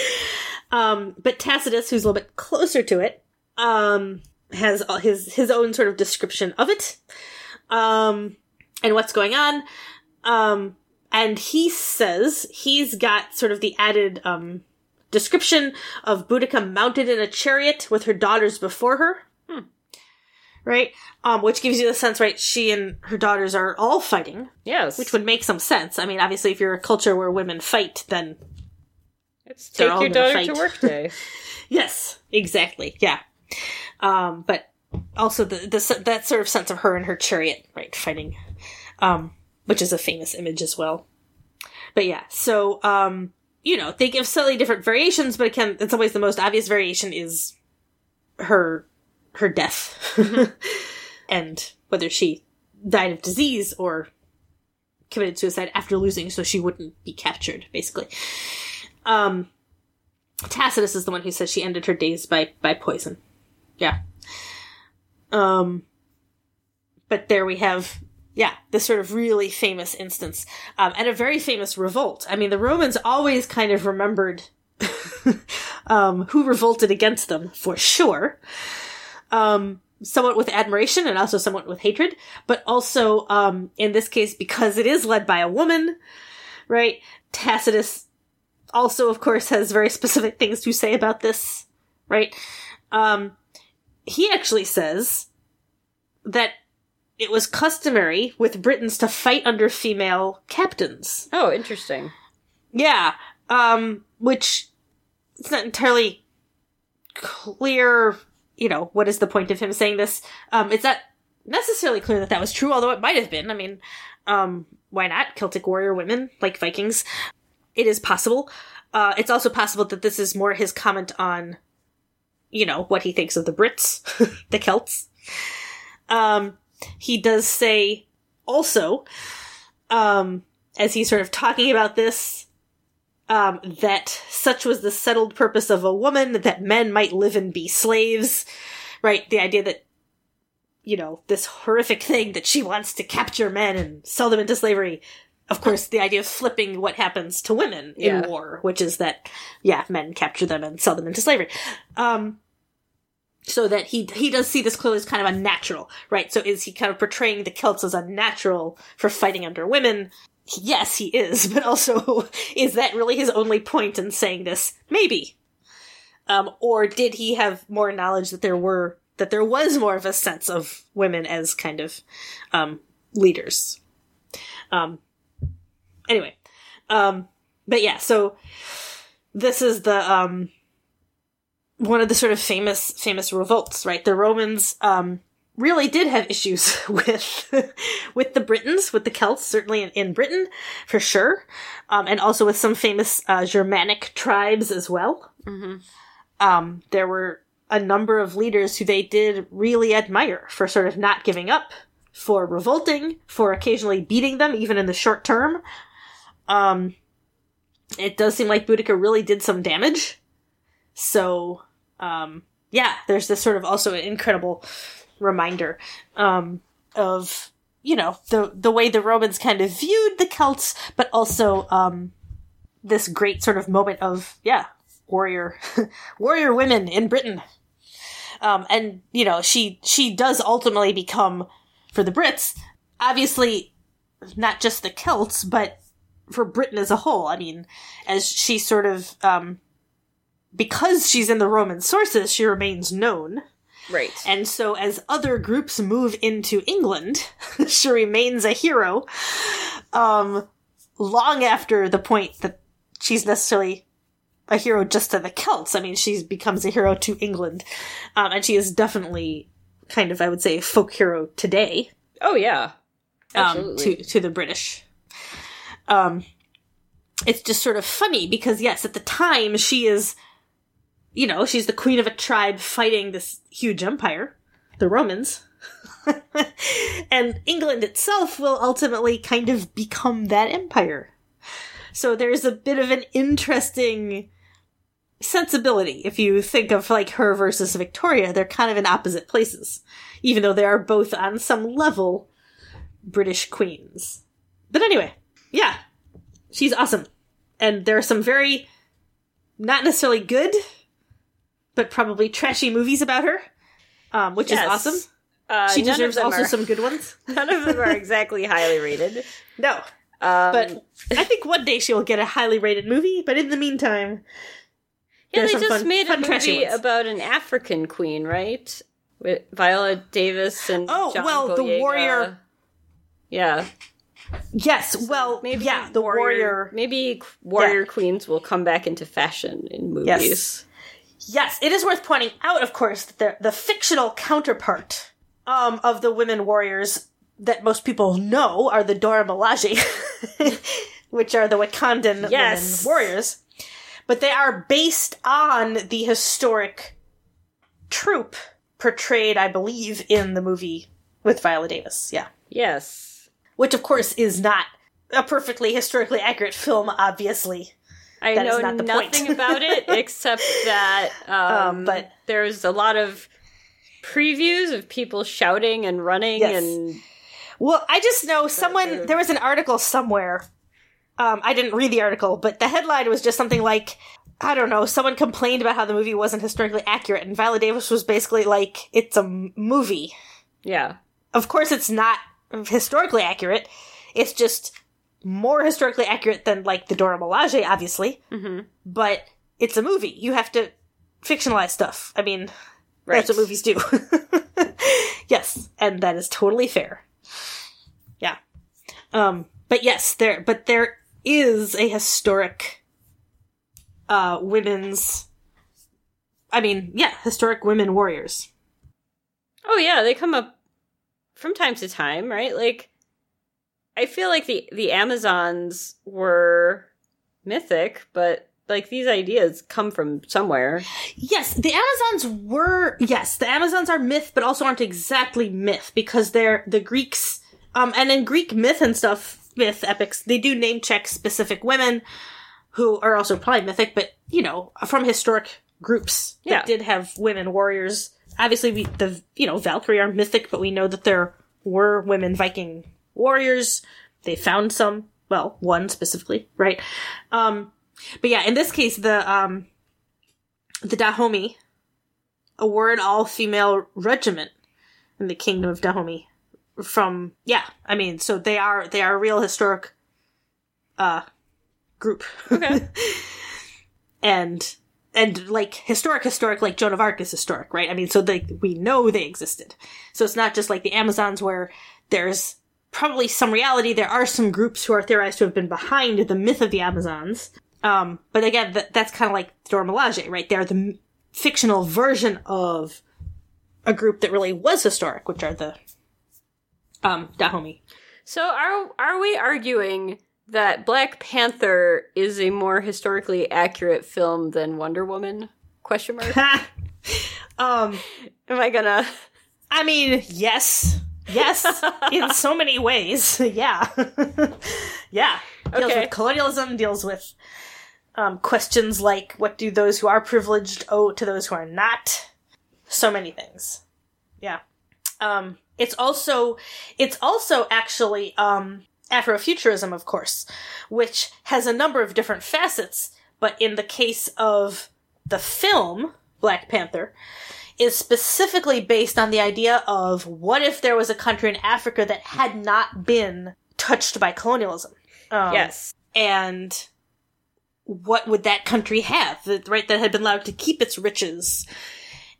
um, but Tacitus, who's a little bit closer to it, um, has his his own sort of description of it. Um, and what's going on. Um, and he says he's got sort of the added um, description of Boudica mounted in a chariot with her daughters before her. Right? Um, which gives you the sense, right? She and her daughters are all fighting, Yes. which would make some sense. I mean, obviously, if you're a culture where women fight, then It's take your daughter to work day. yes, exactly, yeah. Um, but also the, the that sort of sense of her and her chariot, right, fighting, um, which is a famous image as well. But yeah, so um, you know, they give slightly different variations, but again, in some ways, the most obvious variation is her her death, and whether she died of disease or committed suicide after losing, so she wouldn't be captured, basically. Um, Tacitus is the one who says she ended her days by by poison. Yeah. Um. But there we have, yeah, this sort of really famous instance, um, and a very famous revolt. I mean, the Romans always kind of remembered um, who revolted against them for sure. Um, somewhat with admiration and also somewhat with hatred, but also um, in this case because it is led by a woman, right? Tacitus also, of course, has very specific things to say about this, right? Um, he actually says that it was customary with Britons to fight under female captains. Oh, interesting. Yeah, um, which it's not entirely clear. You know, what is the point of him saying this? Um, it's not necessarily clear that that was true, although it might have been. I mean, um, why not? Celtic warrior women, like Vikings. It is possible. Uh, it's also possible that this is more his comment on, you know, what he thinks of the Brits, the Celts. Um, he does say also, um, as he's sort of talking about this, um, that such was the settled purpose of a woman that men might live and be slaves, right? The idea that, you know, this horrific thing that she wants to capture men and sell them into slavery. Of course, the idea of flipping what happens to women in Yeah. war, which is that, yeah, men capture them and sell them into slavery. Um, so that he he does see this clearly as kind of unnatural, right? So is he kind of portraying the Celts as unnatural for fighting under women? yes, he is, but also, is that really his only point in saying this? Maybe. Um, or did he have more knowledge that there were, that there was more of a sense of women as kind of, um, leaders? Um, anyway. Um, but yeah, so this is the, um, one of the sort of famous, famous revolts, right? The Romans, um, really did have issues with with the Britons, with the Celts, certainly in, in Britain for sure, um, and also with some famous uh, Germanic tribes as well. Mm-hmm. Um, there were a number of leaders who they did really admire for sort of not giving up, for revolting, for occasionally beating them, even in the short term. Um, it does seem like Boudica really did some damage. So, um, yeah, there's this sort of also incredible reminder um, of you know the the way the Romans kind of viewed the Celts, but also um, this great sort of moment of yeah warrior warrior women in Britain. Um, and you know she she does ultimately become for the Brits obviously not just the Celts but for Britain as a whole. I mean, as she sort of um, because she's in the Roman sources, she remains known. Right. And so, as other groups move into England, she remains a hero um, long after the point that she's necessarily a hero just to the Celts. I mean, she becomes a hero to England. Um, and she is definitely kind of, I would say, a folk hero today Oh yeah. um, Absolutely. to, to the British. Um, it's just sort of funny because, yes, at the time, she is, you know, she's the queen of a tribe fighting this huge empire, the Romans. and England itself will ultimately kind of become that empire. So there's a bit of an interesting sensibility. If you think of like her versus Victoria, they're kind of in opposite places, even though they are both on some level British queens. But anyway, yeah, she's awesome. And there are some very not necessarily good, but probably trashy movies about her, um, which Yes. is awesome. Uh, She deserves also are- some good ones. None of them are exactly highly rated. No, Um, but I think one day she will get a highly rated movie. But in the meantime, yeah, they just fun- made a fun trashy movie about an African queen, right? With Viola Davis and Oh, John well, the warrior- Yeah, yes, well, maybe yeah, the warrior. Maybe warrior queens will come back into fashion in movies. Yes. Yes, it is worth pointing out, of course, that the, the fictional counterpart um, of the women warriors that most people know are the Dora Milaje, which are the Wakandan Yes. women warriors. But they are based on the historic troop portrayed, I believe, in the movie with Viola Davis. Yeah. Yes. Which, of course, is not a perfectly historically accurate film, obviously. I That know not the point. nothing about it except that um, Um, but- there's a lot of previews of people shouting and running Yes. and Well, I just know someone. There was an article somewhere. Um, I didn't read the article, but the headline was just something like, I don't know. Someone complained about how the movie wasn't historically accurate, and Viola Davis was basically like, "It's a m- movie. yeah. Of course, it's not historically accurate. It's just more historically accurate than like the Dora Milaje, obviously. hmm But it's a movie. You have to fictionalize stuff. I mean, Right. that's what movies do. yes, and that is totally fair. Yeah. Um but yes, there but there is a historic uh women's I mean, yeah, historic women warriors. Oh yeah, they come up from time to time, right? Like I feel like the the Amazons were mythic, but like these ideas come from somewhere. Yes, the Amazons were yes, the Amazons are myth, but also aren't exactly myth because they're the Greeks. Um, and in Greek myth and stuff, myth epics, they do name check specific women who are also probably mythic, but you know, from historic groups that Yeah. did have women warriors. Obviously, we the you know Valkyrie are mythic, but we know that there were women Viking warriors. They found some, well, one specifically, right? Um, but yeah, in this case, the um, the Dahomey, a were an all female regiment in the kingdom of Dahomey. From yeah, I mean, so they are they are a real historic uh, group. Okay. and and like historic historic like Joan of Arc is historic, right? I mean, so they we know they existed. So it's not just like the Amazons where there's probably some reality. There are some groups who are theorized to have been behind the myth of the Amazons. Um, but again, th- that's kind of like Dora Milaje, right? They're the m- fictional version of a group that really was historic, which are the um Dahomey. So are are we arguing that Black Panther is a more historically accurate film than Wonder Woman? Question mark. um, Am I gonna? I mean, yes. Yes, in so many ways. yeah. yeah. Deals Okay. with colonialism, deals with um, questions like what do those who are privileged owe to those who are not? So many things. Yeah. Um, it's also it's also actually um, Afrofuturism, of course, which has a number of different facets, but in the case of the film Black Panther, is specifically based on the idea of what if there was a country in Africa that had not been touched by colonialism? Um, yes. And what would that country have, that, right, that had been allowed to keep its riches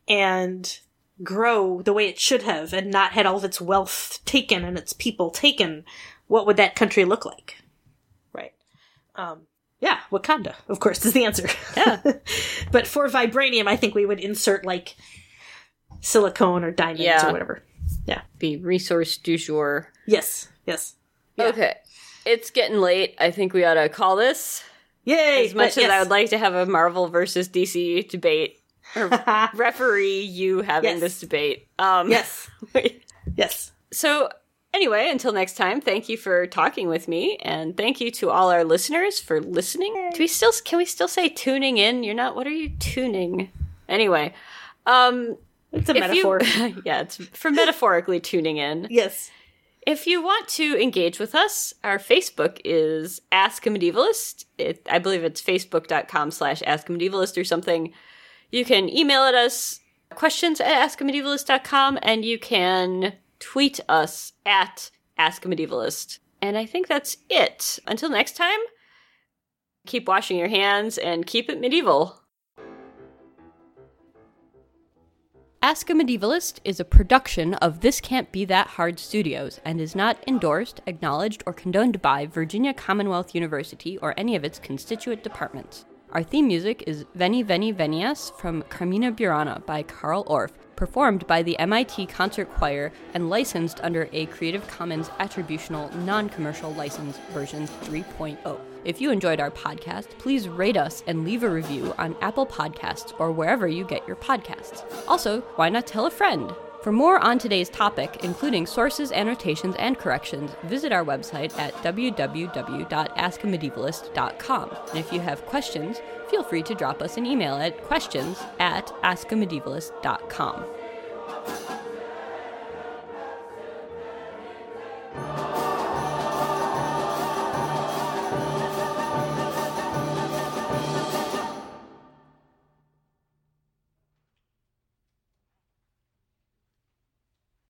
and grow the way it should have and not had all of its wealth taken and its people taken? What would that country look like? Right. Um, yeah, Wakanda, of course, is the answer. Yeah. but for vibranium, I think we would insert like silicone or diamonds Yeah. or whatever. Yeah. Be resource du jour. Yes, yes. Yeah. Okay. It's getting late. I think we ought to call this. Yay! As much but as I would like to have a Marvel versus DC debate or referee you having Yes. this debate. Um yes, yes. So, anyway, until next time, thank you for talking with me, and thank you to all our listeners for listening. Do we still can we still say tuning in? You're not. What are you tuning? Anyway, um, It's a if metaphor. You, yeah, it's for metaphorically tuning in. yes. If you want to engage with us, our Facebook is Ask a Medievalist. It, I believe it's facebook.com slash Ask a Medievalist or something. You can email at us questions at askamedievalist.com and you can tweet us at Ask a Medievalist. And I think that's it. Until next time, keep washing your hands and keep it medieval. Ask a Medievalist is a production of This Can't Be That Hard Studios and is not endorsed, acknowledged, or condoned by Virginia Commonwealth University or any of its constituent departments. Our theme music is Veni Veni Venias from Carmina Burana by Carl Orff, performed by the MIT Concert Choir and licensed under a Creative Commons Attributional Non Commercial License version 3.0. If you enjoyed our podcast, please rate us and leave a review on Apple Podcasts or wherever you get your podcasts. Also, why not tell a friend? For more on today's topic, including sources, annotations, and corrections, visit our website at www.askamedievalist.com. And if you have questions, feel free to drop us an email at questions at askamedievalist.com.